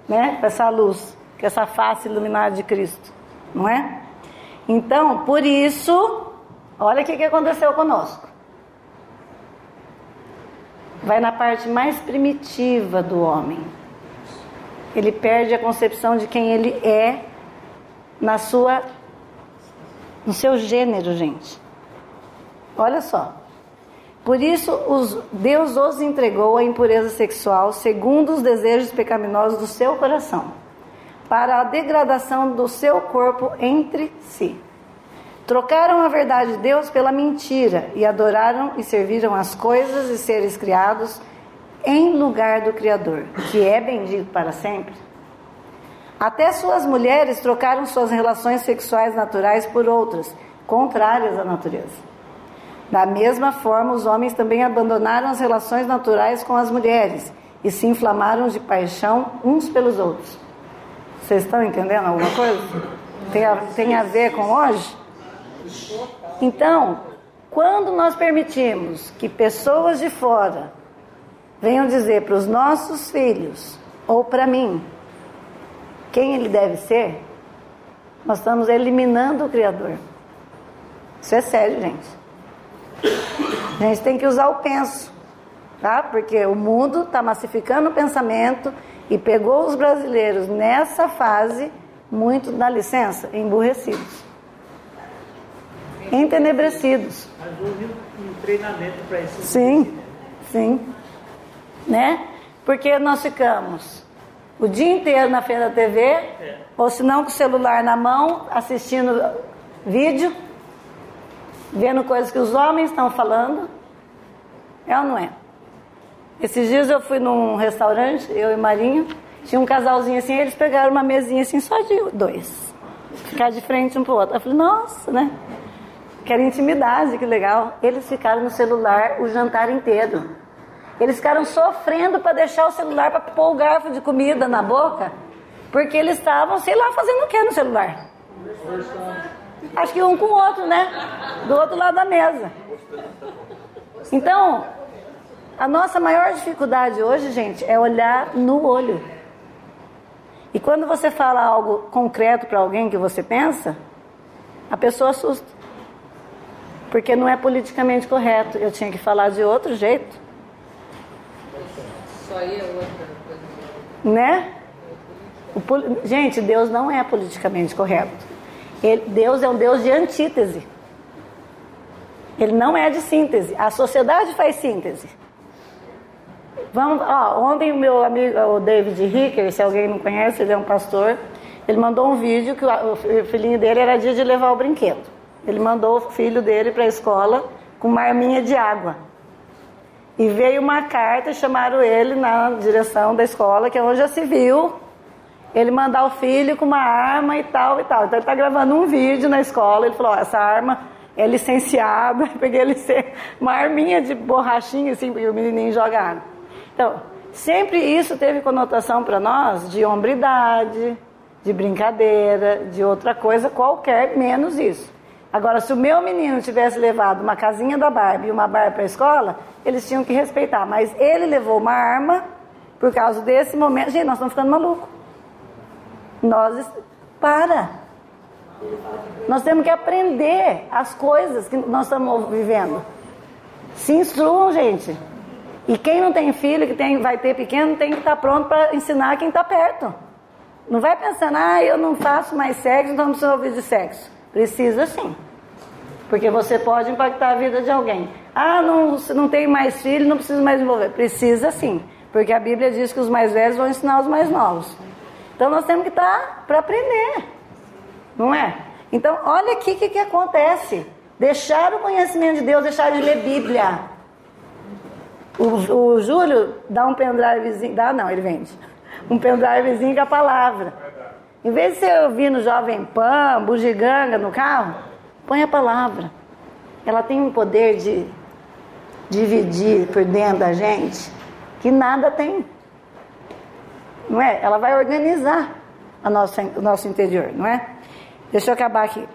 Né? Com essa luz, com essa face iluminada de Cristo. Não é? Então, por isso, olha o que, que aconteceu conosco vai na parte mais primitiva do homem. Ele perde a concepção de quem ele é na sua no seu gênero, gente. Olha só. Por isso os, Deus os entregou à impureza sexual segundo os desejos pecaminosos do seu coração, para a degradação do seu corpo entre si. Trocaram a verdade de Deus pela mentira e adoraram e serviram as coisas e seres criados em lugar do Criador, que é bendito para sempre. Até suas mulheres trocaram suas relações sexuais naturais por outras, contrárias à natureza. Da mesma forma, os homens também abandonaram as relações naturais com as mulheres e se inflamaram de paixão uns pelos outros. Vocês estão entendendo alguma coisa? Tem a, tem a ver com hoje? Então, quando nós permitimos que pessoas de fora venham dizer para os nossos filhos ou para mim quem ele deve ser, nós estamos eliminando o Criador. Isso é sério, gente. A gente tem que usar o penso, tá? Porque o mundo está massificando o pensamento e pegou os brasileiros nessa fase muito, dá licença, emburrecidos entenebrecidos. Mas houve um treinamento para isso. Sim, sim. Né? Porque nós ficamos o dia inteiro na frente da TV, é. ou se não com o celular na mão, assistindo vídeo, vendo coisas que os homens estão falando. É ou não é? Esses dias eu fui num restaurante, eu e Marinho, tinha um casalzinho assim, eles pegaram uma mesinha assim, só de dois. Ficar de frente um pro outro. Eu falei, nossa, né? Querem intimidade, que legal. Eles ficaram no celular o jantar inteiro. Eles ficaram sofrendo para deixar o celular para pôr o garfo de comida na boca, porque eles estavam, sei lá, fazendo o que no celular? Acho que um com o outro, né? Do outro lado da mesa. Então, a nossa maior dificuldade hoje, gente, é olhar no olho. E quando você fala algo concreto para alguém que você pensa, a pessoa assusta porque não é politicamente correto. Eu tinha que falar de outro jeito. Só ia outra. Né? O, gente, Deus não é politicamente correto. Ele, Deus é um Deus de antítese. Ele não é de síntese. A sociedade faz síntese. Vamos, ó, ontem o meu amigo, o David Ricker, se alguém não conhece, ele é um pastor. Ele mandou um vídeo que o filhinho dele era dia de levar o brinquedo. Ele mandou o filho dele para a escola com uma arminha de água. E veio uma carta, chamaram ele na direção da escola, que é onde já se viu, ele mandar o filho com uma arma e tal e tal. Então ele está gravando um vídeo na escola, ele falou, essa arma é licenciada, peguei ele uma arminha de borrachinha assim, porque o menininho joga. Então, sempre isso teve conotação para nós de hombridade, de brincadeira, de outra coisa qualquer, menos isso. Agora, se o meu menino tivesse levado uma casinha da Barbie e uma Barbie para a escola, eles tinham que respeitar. Mas ele levou uma arma por causa desse momento. Gente, nós estamos ficando malucos. Nós. Para! Nós temos que aprender as coisas que nós estamos vivendo. Se instruam, gente. E quem não tem filho, que tem, vai ter pequeno, tem que estar pronto para ensinar quem está perto. Não vai pensando, ah, eu não faço mais sexo, então não preciso ouvir de sexo. Precisa sim. Porque você pode impactar a vida de alguém. Ah, não, não tem mais filho, não precisa mais envolver. Precisa sim. Porque a Bíblia diz que os mais velhos vão ensinar os mais novos. Então nós temos que estar para aprender, não é? Então, olha aqui o que, que acontece. Deixar o conhecimento de Deus, deixar de ler Bíblia. O, o Júlio dá um pendrivezinho, dá não, ele vende. Um pendrivezinho com a palavra. Em vez de você ouvir no Jovem Pan, bugiganga no carro, põe a palavra. Ela tem um poder de dividir por dentro da gente que nada tem. Não é? Ela vai organizar a nossa, o nosso interior, não é? Deixa eu acabar aqui.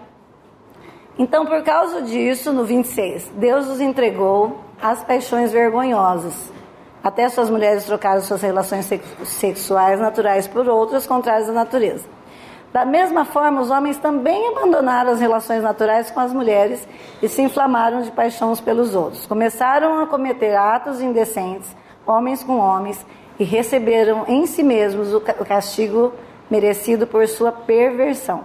Então, por causa disso, no 26, Deus os entregou às paixões vergonhosas. Até suas mulheres trocaram suas relações sexuais naturais por outras contrárias à natureza. Da mesma forma, os homens também abandonaram as relações naturais com as mulheres e se inflamaram de paixão uns pelos outros. Começaram a cometer atos indecentes, homens com homens, e receberam em si mesmos o castigo merecido por sua perversão.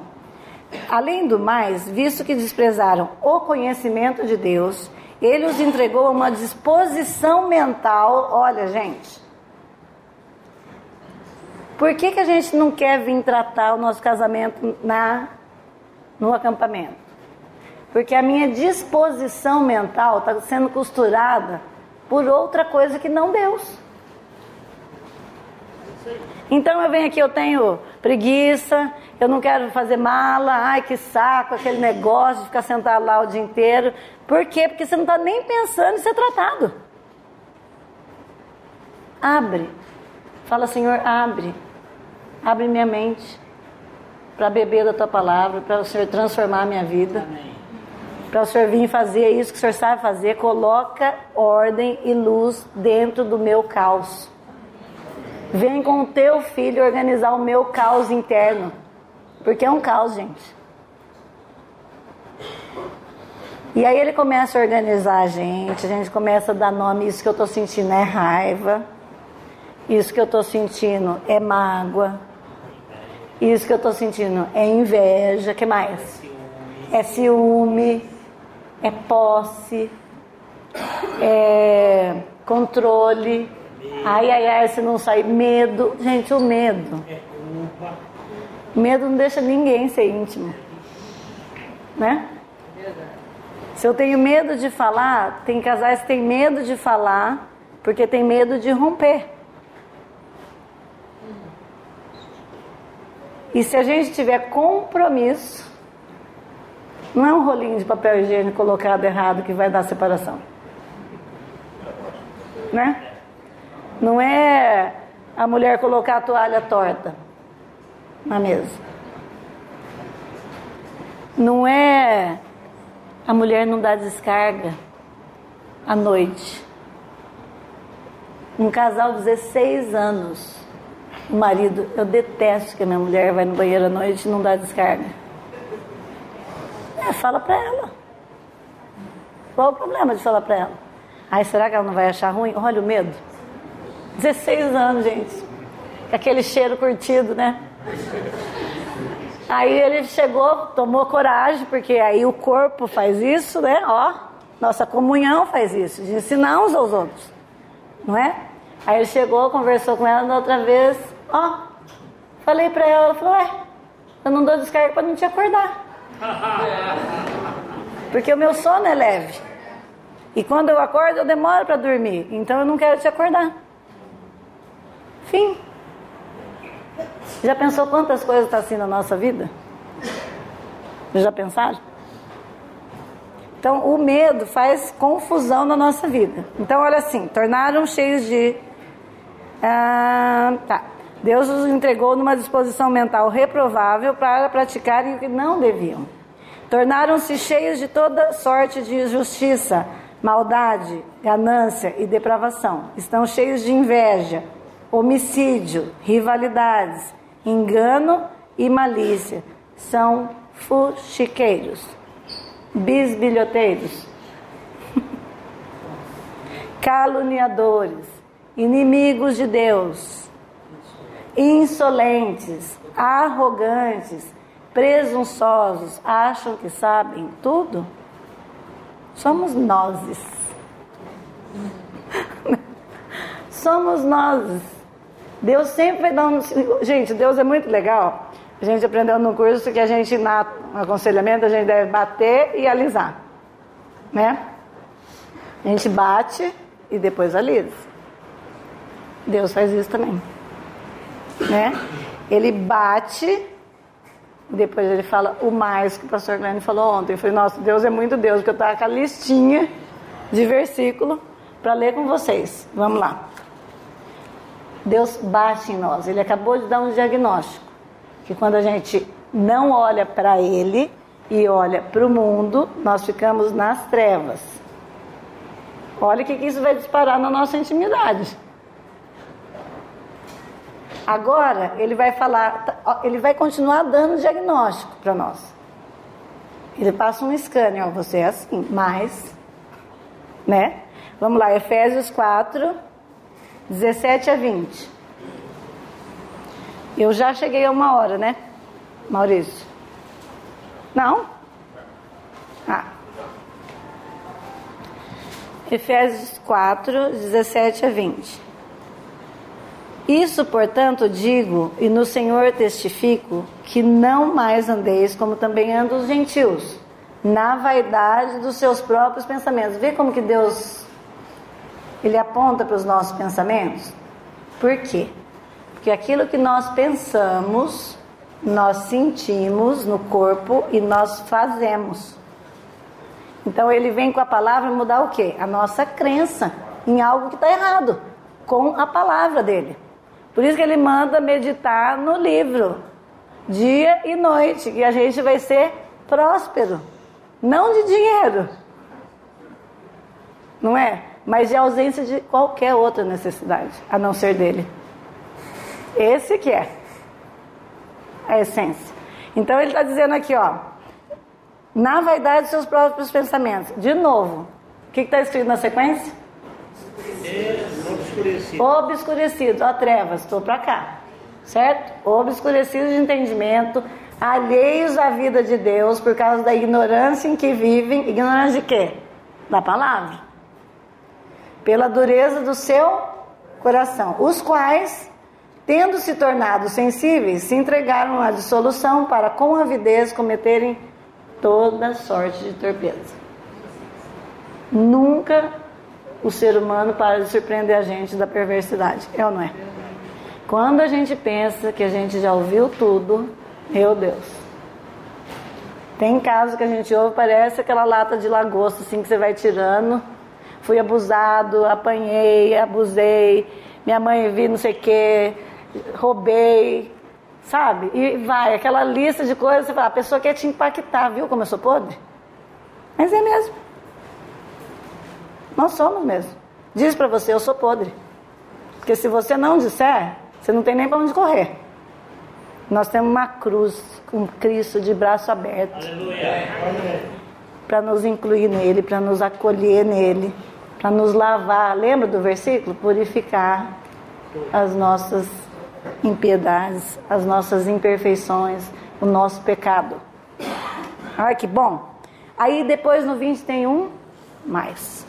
Além do mais, visto que desprezaram o conhecimento de Deus, ele os entregou a uma disposição mental. Olha, gente, por que, que a gente não quer vir tratar o nosso casamento na, no acampamento? Porque a minha disposição mental está sendo costurada por outra coisa que não Deus. Então eu venho aqui, eu tenho preguiça, eu não quero fazer mala, ai que saco, aquele negócio de ficar sentado lá o dia inteiro. Por quê? Porque você não está nem pensando em ser tratado. Abre. Fala, Senhor, abre. Abre minha mente para beber da tua palavra, para o Senhor transformar a minha vida. Para o Senhor vir fazer isso que o Senhor sabe fazer. Coloca ordem e luz dentro do meu caos. Vem com o teu filho organizar o meu caos interno. Porque é um caos, gente. E aí ele começa a organizar a gente, a gente começa a dar nome, isso que eu estou sentindo é raiva, isso que eu estou sentindo é mágoa, isso que eu estou sentindo é inveja, que mais? É ciúme, é posse, é controle. Ai, ai, ai, se não sair, medo. Gente, o medo. Medo não deixa ninguém ser íntimo. Né? Se eu tenho medo de falar, tem casais que têm medo de falar porque tem medo de romper. E se a gente tiver compromisso, não é um rolinho de papel higiênico colocado errado que vai dar separação. Né? Não é a mulher colocar a toalha torta na mesa. Não é a mulher não dar descarga à noite. Um casal de 16 anos, o marido, eu detesto que a minha mulher vai no banheiro à noite e não dá descarga. É, fala pra ela. Qual o problema de falar pra ela? Ai, será que ela não vai achar ruim? Olha o medo. 16 anos, gente. Aquele cheiro curtido, né? Aí ele chegou, tomou coragem, porque aí o corpo faz isso, né? Ó, nossa comunhão faz isso, de ensinar uns aos outros, não é? Aí ele chegou, conversou com ela da outra vez, ó, falei pra ela, ela falou, ué, eu não dou descarga para não te acordar. Porque o meu sono é leve. E quando eu acordo, eu demoro para dormir. Então eu não quero te acordar. Fim. Já pensou quantas coisas estão tá assim na nossa vida? Já pensaram? Então, o medo faz confusão na nossa vida. Então, olha assim: tornaram cheios de. Ah, tá. Deus os entregou numa disposição mental reprovável para praticarem o que não deviam. Tornaram-se cheios de toda sorte de injustiça, maldade, ganância e depravação. Estão cheios de inveja, homicídio, rivalidades, engano e malícia. São fuxiqueiros, bisbilhoteiros, caluniadores, inimigos de Deus, insolentes, arrogantes, presunçosos, acham que sabem tudo? Somos nós. somos nós. Deus sempre vai dar um. Gente, Deus é muito legal. A gente aprendeu no curso que a gente, na aconselhamento, a gente deve bater e alisar. Né? A gente bate e depois alisa. Deus faz isso também. Né? Ele bate depois ele fala o mais que o pastor Glenn falou ontem. Eu falei, nossa, Deus é muito Deus, porque eu estava com a listinha de versículo para ler com vocês. Vamos lá. Deus bate em nós. Ele acabou de dar um diagnóstico. Que quando a gente não olha para Ele e olha para o mundo, nós ficamos nas trevas. Olha o que, que isso vai disparar na nossa intimidade. Agora ele vai falar, ele vai continuar dando diagnóstico para nós. Ele passa um scanner, ó, você é assim, mas, né? Vamos lá, Efésios 4, 17 a 20. Eu já cheguei a uma hora, né, Maurício? Não? Ah. Efésios 4, 17 a 20. Isso, portanto, digo e no Senhor testifico que não mais andeis como também andam os gentios, na vaidade dos seus próprios pensamentos. Vê como que Deus ele aponta para os nossos pensamentos? Por quê? Porque aquilo que nós pensamos, nós sentimos no corpo e nós fazemos. Então ele vem com a palavra mudar o quê? A nossa crença em algo que está errado, com a palavra dele. Por isso que ele manda meditar no livro, dia e noite, que a gente vai ser próspero, não de dinheiro, não é? Mas de ausência de qualquer outra necessidade, a não ser dele. Esse que é a essência. Então ele está dizendo aqui, ó, na vaidade seus próprios pensamentos. De novo, o que está escrito na sequência? Obscurecido. Obscurecido, ó, trevas, estou para cá. Certo? Obscurecidos de entendimento, alheios à vida de Deus por causa da ignorância em que vivem. Ignorância de quê? Da palavra. Pela dureza do seu coração. Os quais, tendo se tornado sensíveis, se entregaram à dissolução para com avidez cometerem toda sorte de torpeza. Nunca o ser humano para de surpreender a gente da perversidade. É ou não é? Quando a gente pensa que a gente já ouviu tudo, meu Deus. Tem casos que a gente ouve, parece aquela lata de lagosta assim que você vai tirando. Fui abusado, apanhei, abusei, minha mãe vi não sei o que, roubei, sabe? E vai, aquela lista de coisas, você fala, a pessoa quer te impactar, viu como eu sou podre? Mas é mesmo. Nós somos mesmo. Diz para você, eu sou podre. Porque se você não disser, você não tem nem para onde correr. Nós temos uma cruz com Cristo de braço aberto. Para nos incluir nele, para nos acolher nele, para nos lavar. Lembra do versículo? Purificar as nossas impiedades, as nossas imperfeições, o nosso pecado. Ai, que bom. Aí depois no 20 tem um mais.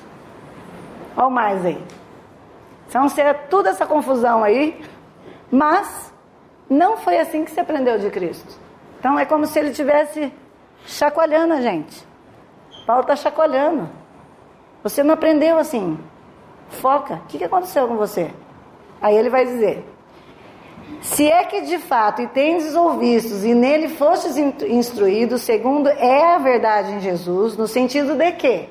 Olha o mais aí. Então, ser tudo essa confusão aí, mas não foi assim que se aprendeu de Cristo. Então, é como se ele estivesse chacoalhando a gente. Paulo está chacoalhando. Você não aprendeu assim. Foca. O que, que aconteceu com você? Aí ele vai dizer: Se é que de fato e tendes ouvistos e nele fostes instruídos, segundo é a verdade em Jesus, no sentido de que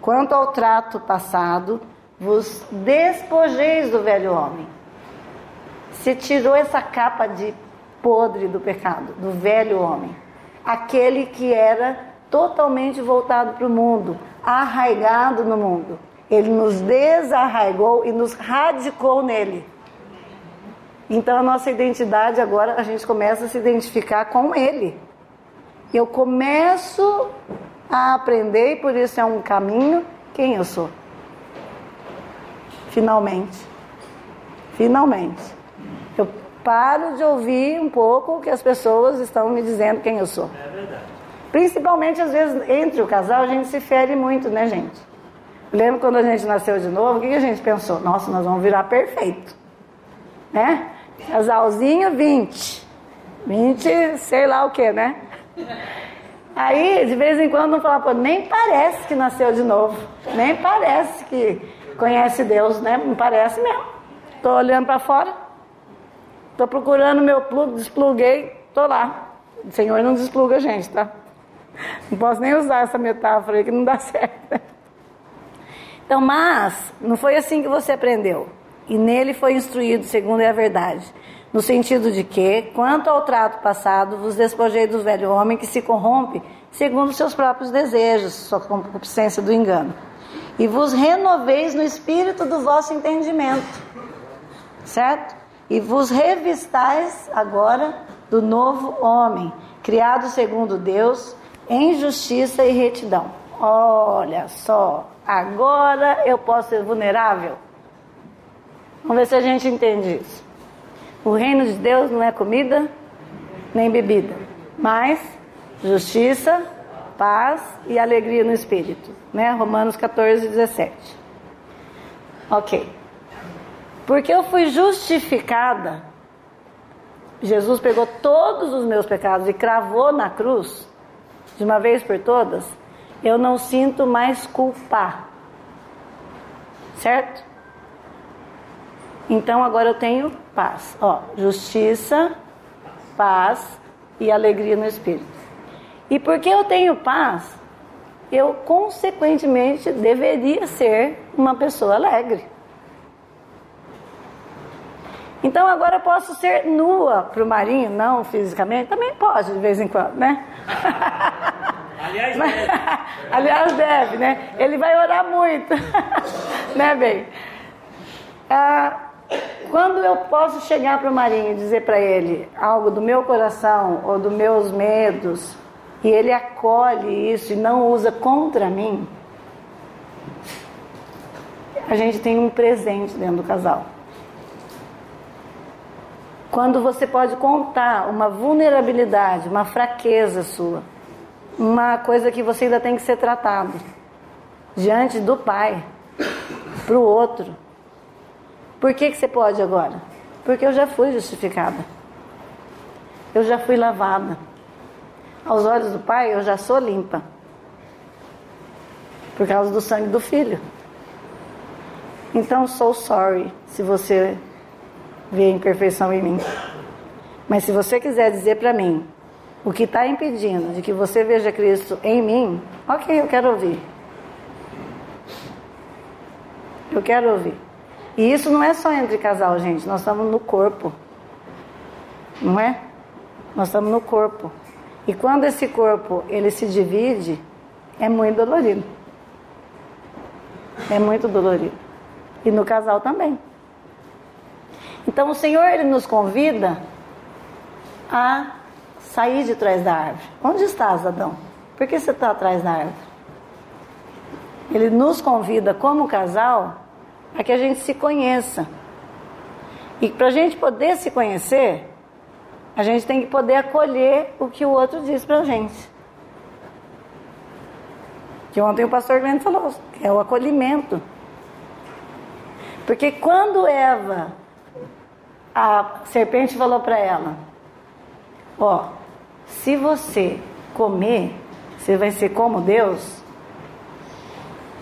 Quanto ao trato passado, vos despojeis do velho homem. Se tirou essa capa de podre do pecado, do velho homem. Aquele que era totalmente voltado para o mundo, arraigado no mundo. Ele nos desarraigou e nos radicou nele. Então a nossa identidade agora a gente começa a se identificar com ele. Eu começo a aprender e por isso é um caminho quem eu sou. Finalmente. Finalmente. Eu paro de ouvir um pouco o que as pessoas estão me dizendo quem eu sou. É verdade. Principalmente às vezes entre o casal a gente se fere muito, né, gente? Lembra quando a gente nasceu de novo? O que a gente pensou? Nossa, nós vamos virar perfeito. Né? Casalzinho 20. 20, sei lá o que, né? Aí, de vez em quando, não fala, pô, nem parece que nasceu de novo. Nem parece que conhece Deus, né? Não parece mesmo. Tô olhando para fora. Tô procurando meu plug, despluguei, tô lá. O Senhor não despluga a gente, tá? Não posso nem usar essa metáfora aí que não dá certo. Então, mas não foi assim que você aprendeu. E nele foi instruído segundo é a verdade. No sentido de que, quanto ao trato passado, vos despojei do velho homem que se corrompe segundo seus próprios desejos, sua concupiscência do engano. E vos renoveis no espírito do vosso entendimento. Certo? E vos revistais agora do novo homem, criado segundo Deus, em justiça e retidão. Olha só, agora eu posso ser vulnerável? Vamos ver se a gente entende isso. O reino de Deus não é comida nem bebida, mas justiça, paz e alegria no espírito, né? Romanos 14, 17. Ok. Porque eu fui justificada Jesus pegou todos os meus pecados e cravou na cruz, de uma vez por todas, eu não sinto mais culpa. Certo? Então agora eu tenho paz. Ó, justiça, paz e alegria no espírito. E porque eu tenho paz, eu consequentemente deveria ser uma pessoa alegre. Então agora eu posso ser nua para o marinho, não fisicamente, também pode de vez em quando, né? Aliás, deve. Aliás, deve, né? Ele vai orar muito, né, bem? Ah, quando eu posso chegar para o marinho e dizer para ele algo do meu coração ou dos meus medos, e ele acolhe isso e não usa contra mim, a gente tem um presente dentro do casal. Quando você pode contar uma vulnerabilidade, uma fraqueza sua, uma coisa que você ainda tem que ser tratado diante do pai, para o outro. Por que, que você pode agora? Porque eu já fui justificada. Eu já fui lavada. Aos olhos do pai, eu já sou limpa. Por causa do sangue do filho. Então, sou sorry se você vê a imperfeição em mim. Mas se você quiser dizer para mim o que está impedindo de que você veja Cristo em mim, ok, eu quero ouvir. Eu quero ouvir. E isso não é só entre casal, gente. Nós estamos no corpo. Não é? Nós estamos no corpo. E quando esse corpo ele se divide, é muito dolorido. É muito dolorido. E no casal também. Então o Senhor ele nos convida a sair de trás da árvore. Onde estás, Adão? Por que você está atrás da árvore? Ele nos convida como casal a que a gente se conheça. E para a gente poder se conhecer, a gente tem que poder acolher o que o outro diz para a gente. Que ontem o pastor Glenn falou, é o acolhimento. Porque quando Eva a serpente falou para ela: Ó, se você comer, você vai ser como Deus.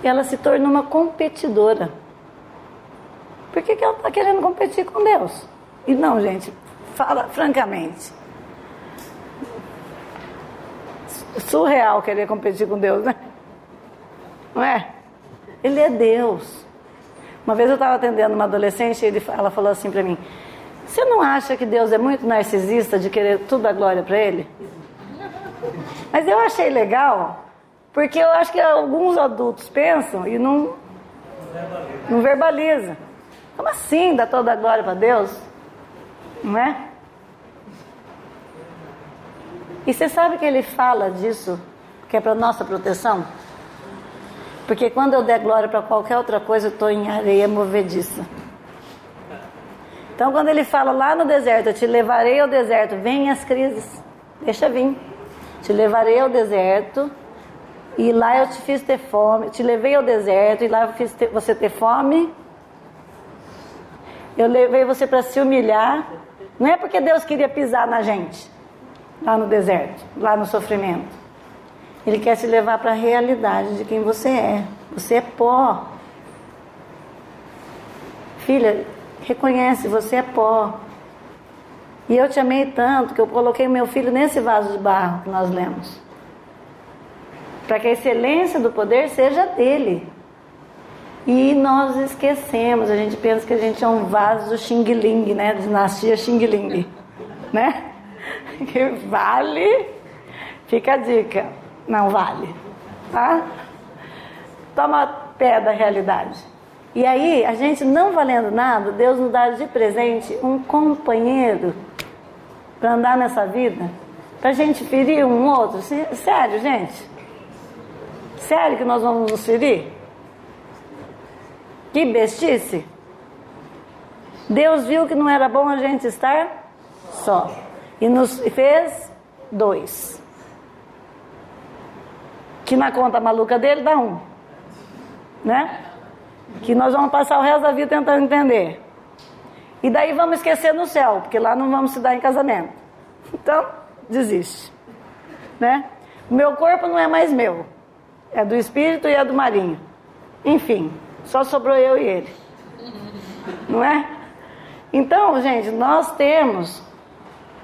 Ela se tornou uma competidora. Por que, que ela está querendo competir com Deus? E não, gente, fala francamente. Surreal querer competir com Deus, né? Não é? Ele é Deus. Uma vez eu estava atendendo uma adolescente e ela falou assim para mim: você não acha que Deus é muito narcisista de querer tudo a glória para Ele? Mas eu achei legal, porque eu acho que alguns adultos pensam e não, não verbaliza. Como assim dar toda a glória para Deus? Não é? E você sabe que ele fala disso, que é para nossa proteção? Porque quando eu der glória para qualquer outra coisa, eu estou em areia movediça. Então, quando ele fala lá no deserto, eu te levarei ao deserto, vem as crises, deixa vir. Te levarei ao deserto E lá eu te fiz ter fome, te levei ao deserto, e lá eu fiz ter, você ter fome. Eu levei você para se humilhar. Não é porque Deus queria pisar na gente, lá no deserto, lá no sofrimento. Ele quer se levar para a realidade de quem você é. Você é pó. Filha, reconhece, você é pó. E eu te amei tanto que eu coloquei meu filho nesse vaso de barro que nós lemos para que a excelência do poder seja dele. E nós esquecemos, a gente pensa que a gente é um vaso Xing Ling, né? Dinastia Xing Ling, né? Que vale, fica a dica, não vale, tá? Toma pé da realidade. E aí, a gente não valendo nada, Deus nos dá de presente um companheiro para andar nessa vida, para a gente ferir um outro. Sério, gente. Sério que nós vamos nos ferir? Que bestice! Deus viu que não era bom a gente estar só e nos fez dois. Que na conta maluca dele dá um, né? Que nós vamos passar o resto da vida tentando entender. E daí vamos esquecer no céu, porque lá não vamos se dar em casamento. Então, desiste, né? Meu corpo não é mais meu. É do espírito e é do marinho. Enfim, só sobrou eu e ele. Não é? Então, gente, nós temos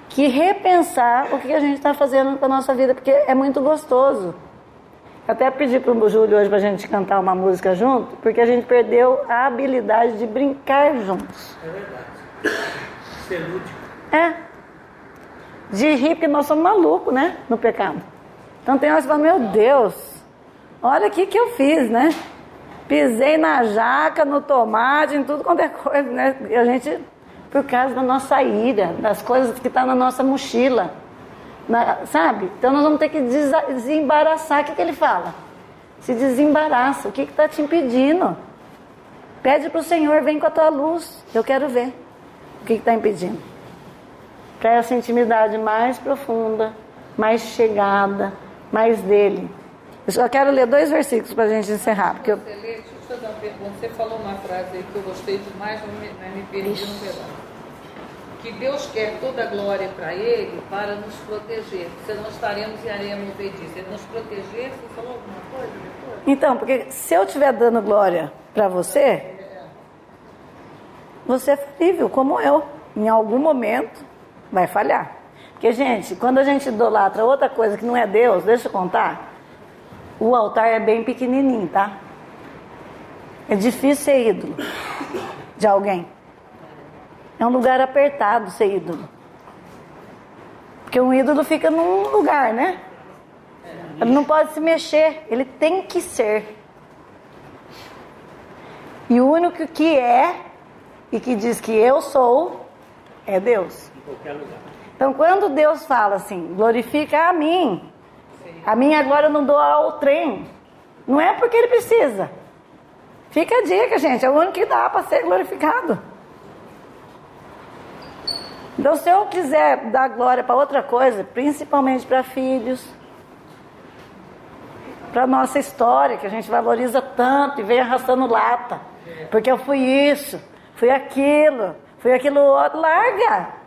que repensar o que a gente está fazendo com a nossa vida, porque é muito gostoso. Até pedi para o Júlio hoje para a gente cantar uma música junto, porque a gente perdeu a habilidade de brincar juntos. É verdade. Ser lúdico. É. De rir, porque nós somos malucos, né? No pecado. Então tem horas que falam, meu Deus, Olha o que eu fiz, né? Pisei na jaca, no tomate, em tudo quanto é coisa, né? A gente, por causa da nossa ira, das coisas que estão tá na nossa mochila, na, sabe? Então nós vamos ter que desembaraçar. O que, que ele fala? Se desembaraça. O que está te impedindo? Pede para o Senhor, vem com a tua luz. Eu quero ver o que está impedindo. Para essa intimidade mais profunda, mais chegada, mais dele. Eu só quero ler dois versículos para a gente encerrar. Porque eu... Você lê, deixa eu te fazer uma pergunta. Você falou uma frase aí que eu gostei demais, mas me, mas me perdi no pedaço. Que Deus quer toda a glória para Ele para nos proteger. Se não estaremos e haremos obediência. Ele nos proteger, você falou alguma coisa depois? Então, porque se eu estiver dando glória para você, você é falível, como eu. Em algum momento vai falhar. Porque, gente, quando a gente idolatra outra coisa que não é Deus, deixa eu contar. O altar é bem pequenininho, tá? É difícil ser ídolo de alguém. É um lugar apertado ser ídolo. Porque um ídolo fica num lugar, né? Ele não pode se mexer, ele tem que ser. E o único que é e que diz que eu sou é Deus. Então, quando Deus fala assim, glorifica a mim, a minha glória eu não dou ao trem. Não é porque ele precisa. Fica a dica, gente. É o único que dá para ser glorificado. Então, se eu quiser dar glória para outra coisa, principalmente para filhos, para nossa história, que a gente valoriza tanto e vem arrastando lata, porque eu fui isso, fui aquilo, fui aquilo outro, larga.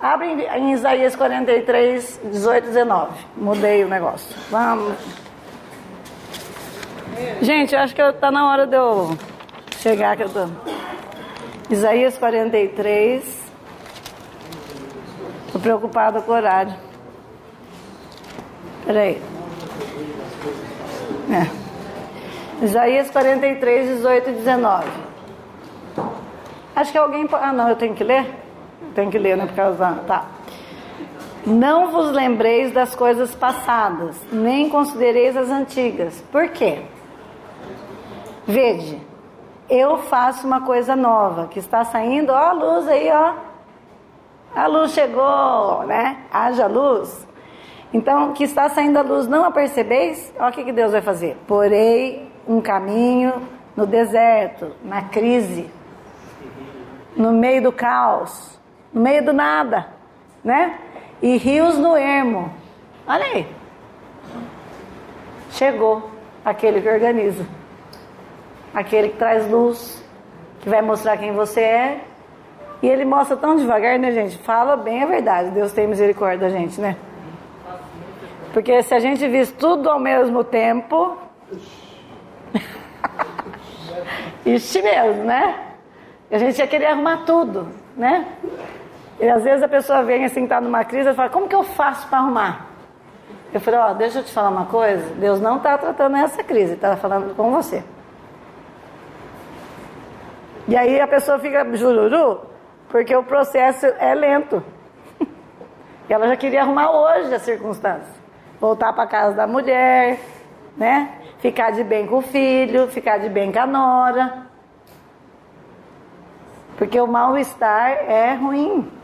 Abre em Isaías 43, 18 19. Mudei o negócio. Vamos. Gente, acho que está na hora de eu chegar que eu tô. Isaías 43. Estou preocupada com o horário. Peraí. É. Isaías 43, 18 e 19. Acho que alguém. Ah, não, eu tenho que ler? Tem que ler, né? Por causa. Tá. Não vos lembreis das coisas passadas, nem considereis as antigas. Por quê? Vede, eu faço uma coisa nova que está saindo, ó a luz aí, ó. A luz chegou, né? Haja luz. Então, que está saindo a luz, não a percebeis? Olha o que, que Deus vai fazer. Porei um caminho no deserto, na crise, no meio do caos no meio do nada, né? E rios no ermo. Olha aí. chegou aquele que organiza, aquele que traz luz, que vai mostrar quem você é. E ele mostra tão devagar, né, gente? Fala bem a verdade. Deus tem misericórdia da gente, né? Porque se a gente visse tudo ao mesmo tempo. Ixi mesmo, né? A gente ia querer arrumar tudo, né? E às vezes a pessoa vem assim, tá numa crise e fala: Como que eu faço para arrumar? Eu falei: Ó, oh, deixa eu te falar uma coisa. Deus não está tratando essa crise, está falando com você. E aí a pessoa fica jururu, porque o processo é lento. E ela já queria arrumar hoje as circunstâncias. Voltar para casa da mulher, né? Ficar de bem com o filho, ficar de bem com a nora. Porque o mal-estar é ruim.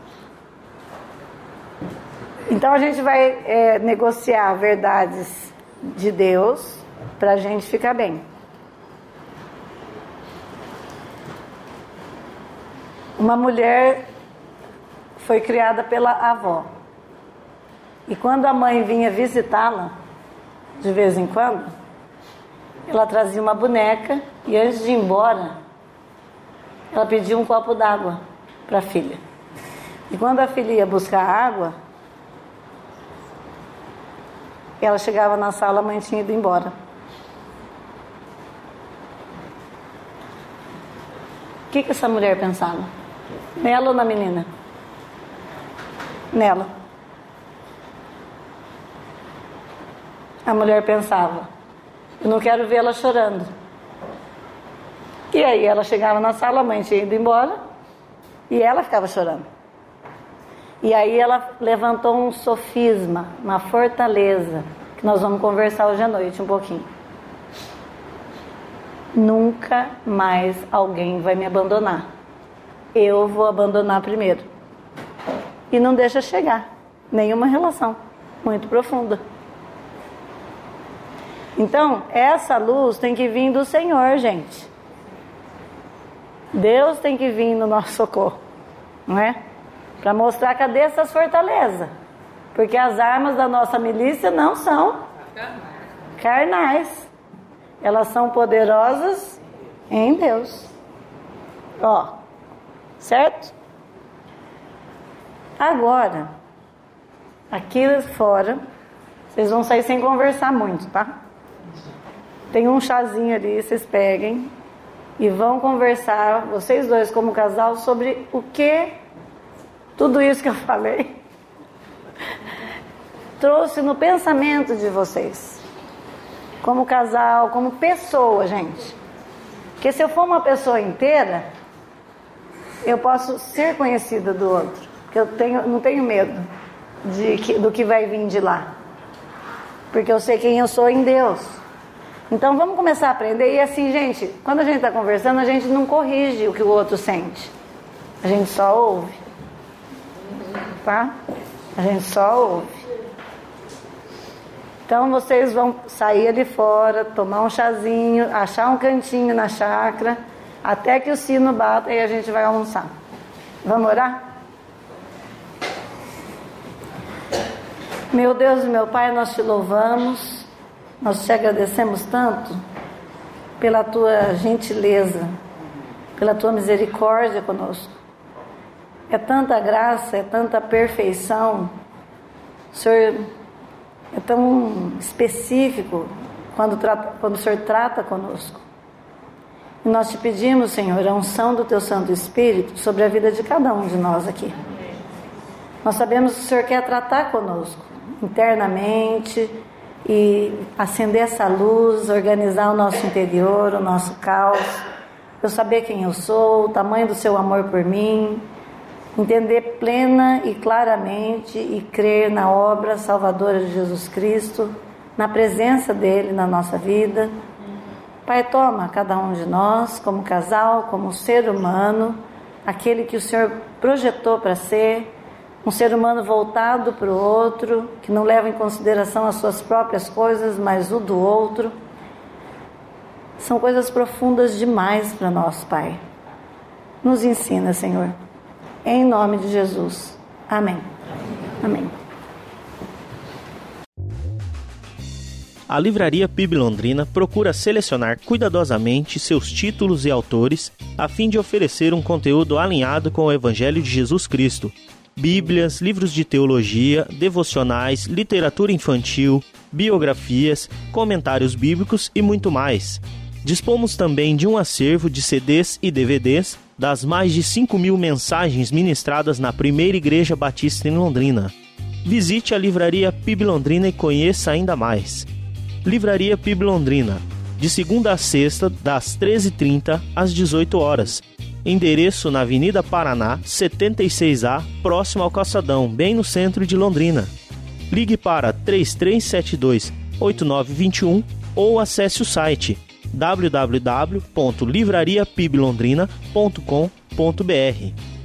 Então a gente vai é, negociar verdades de Deus para a gente ficar bem. Uma mulher foi criada pela avó. E quando a mãe vinha visitá-la, de vez em quando, ela trazia uma boneca e antes de ir embora, ela pedia um copo d'água para a filha. E quando a filha ia buscar água, ela chegava na sala, a mãe tinha ido embora. O que, que essa mulher pensava? Nela ou na menina? Nela. A mulher pensava: Eu não quero vê-la chorando. E aí ela chegava na sala, a mãe tinha ido embora e ela ficava chorando. E aí ela levantou um sofisma, uma fortaleza, que nós vamos conversar hoje à noite um pouquinho. Nunca mais alguém vai me abandonar eu vou abandonar primeiro. E não deixa chegar nenhuma relação muito profunda. Então, essa luz tem que vir do Senhor, gente. Deus tem que vir no nosso socorro, não é? Para mostrar cadê essas fortalezas. Porque as armas da nossa milícia não são carnais. Elas são poderosas em Deus. Ó, certo? Agora, aqui fora, vocês vão sair sem conversar muito, tá? Tem um chazinho ali, vocês peguem e vão conversar, vocês dois como casal, sobre o que tudo isso que eu falei trouxe no pensamento de vocês. Como casal, como pessoa, gente. Porque se eu for uma pessoa inteira, eu posso ser conhecida do outro, porque eu tenho, não tenho medo de do que vai vir de lá, porque eu sei quem eu sou em Deus. Então vamos começar a aprender e assim, gente, quando a gente está conversando, a gente não corrige o que o outro sente, a gente só ouve, tá? A gente só ouve. Então vocês vão sair ali fora, tomar um chazinho, achar um cantinho na chácara até que o sino bata e a gente vai almoçar. Vamos orar? Meu Deus e meu Pai, nós te louvamos, nós te agradecemos tanto pela tua gentileza, pela tua misericórdia conosco. É tanta graça, é tanta perfeição. O Senhor é tão específico quando, quando o Senhor trata conosco. E nós te pedimos, Senhor, a unção do Teu Santo Espírito sobre a vida de cada um de nós aqui. Nós sabemos que o Senhor quer tratar conosco internamente e acender essa luz, organizar o nosso interior, o nosso caos. Eu saber quem eu sou, o tamanho do Seu amor por mim, entender plena e claramente e crer na obra salvadora de Jesus Cristo, na presença dele na nossa vida Pai, toma cada um de nós como casal, como ser humano, aquele que o Senhor projetou para ser, um ser humano voltado para o outro, que não leva em consideração as suas próprias coisas, mas o do outro. São coisas profundas demais para nós, Pai. Nos ensina, Senhor. Em nome de Jesus. Amém. Amém. A Livraria PIB Londrina procura selecionar cuidadosamente seus títulos e autores a fim de oferecer um conteúdo alinhado com o Evangelho de Jesus Cristo. Bíblias, livros de teologia, devocionais, literatura infantil, biografias, comentários bíblicos e muito mais. Dispomos também de um acervo de CDs e DVDs das mais de 5 mil mensagens ministradas na primeira Igreja Batista em Londrina. Visite a Livraria PIB Londrina e conheça ainda mais. Livraria PIB Londrina, de segunda a sexta, das 13h30 às 18 horas. Endereço na Avenida Paraná, 76A, próximo ao Calçadão, bem no centro de Londrina. Ligue para 3372 8921 ou acesse o site www.livrariapiblondrina.com.br.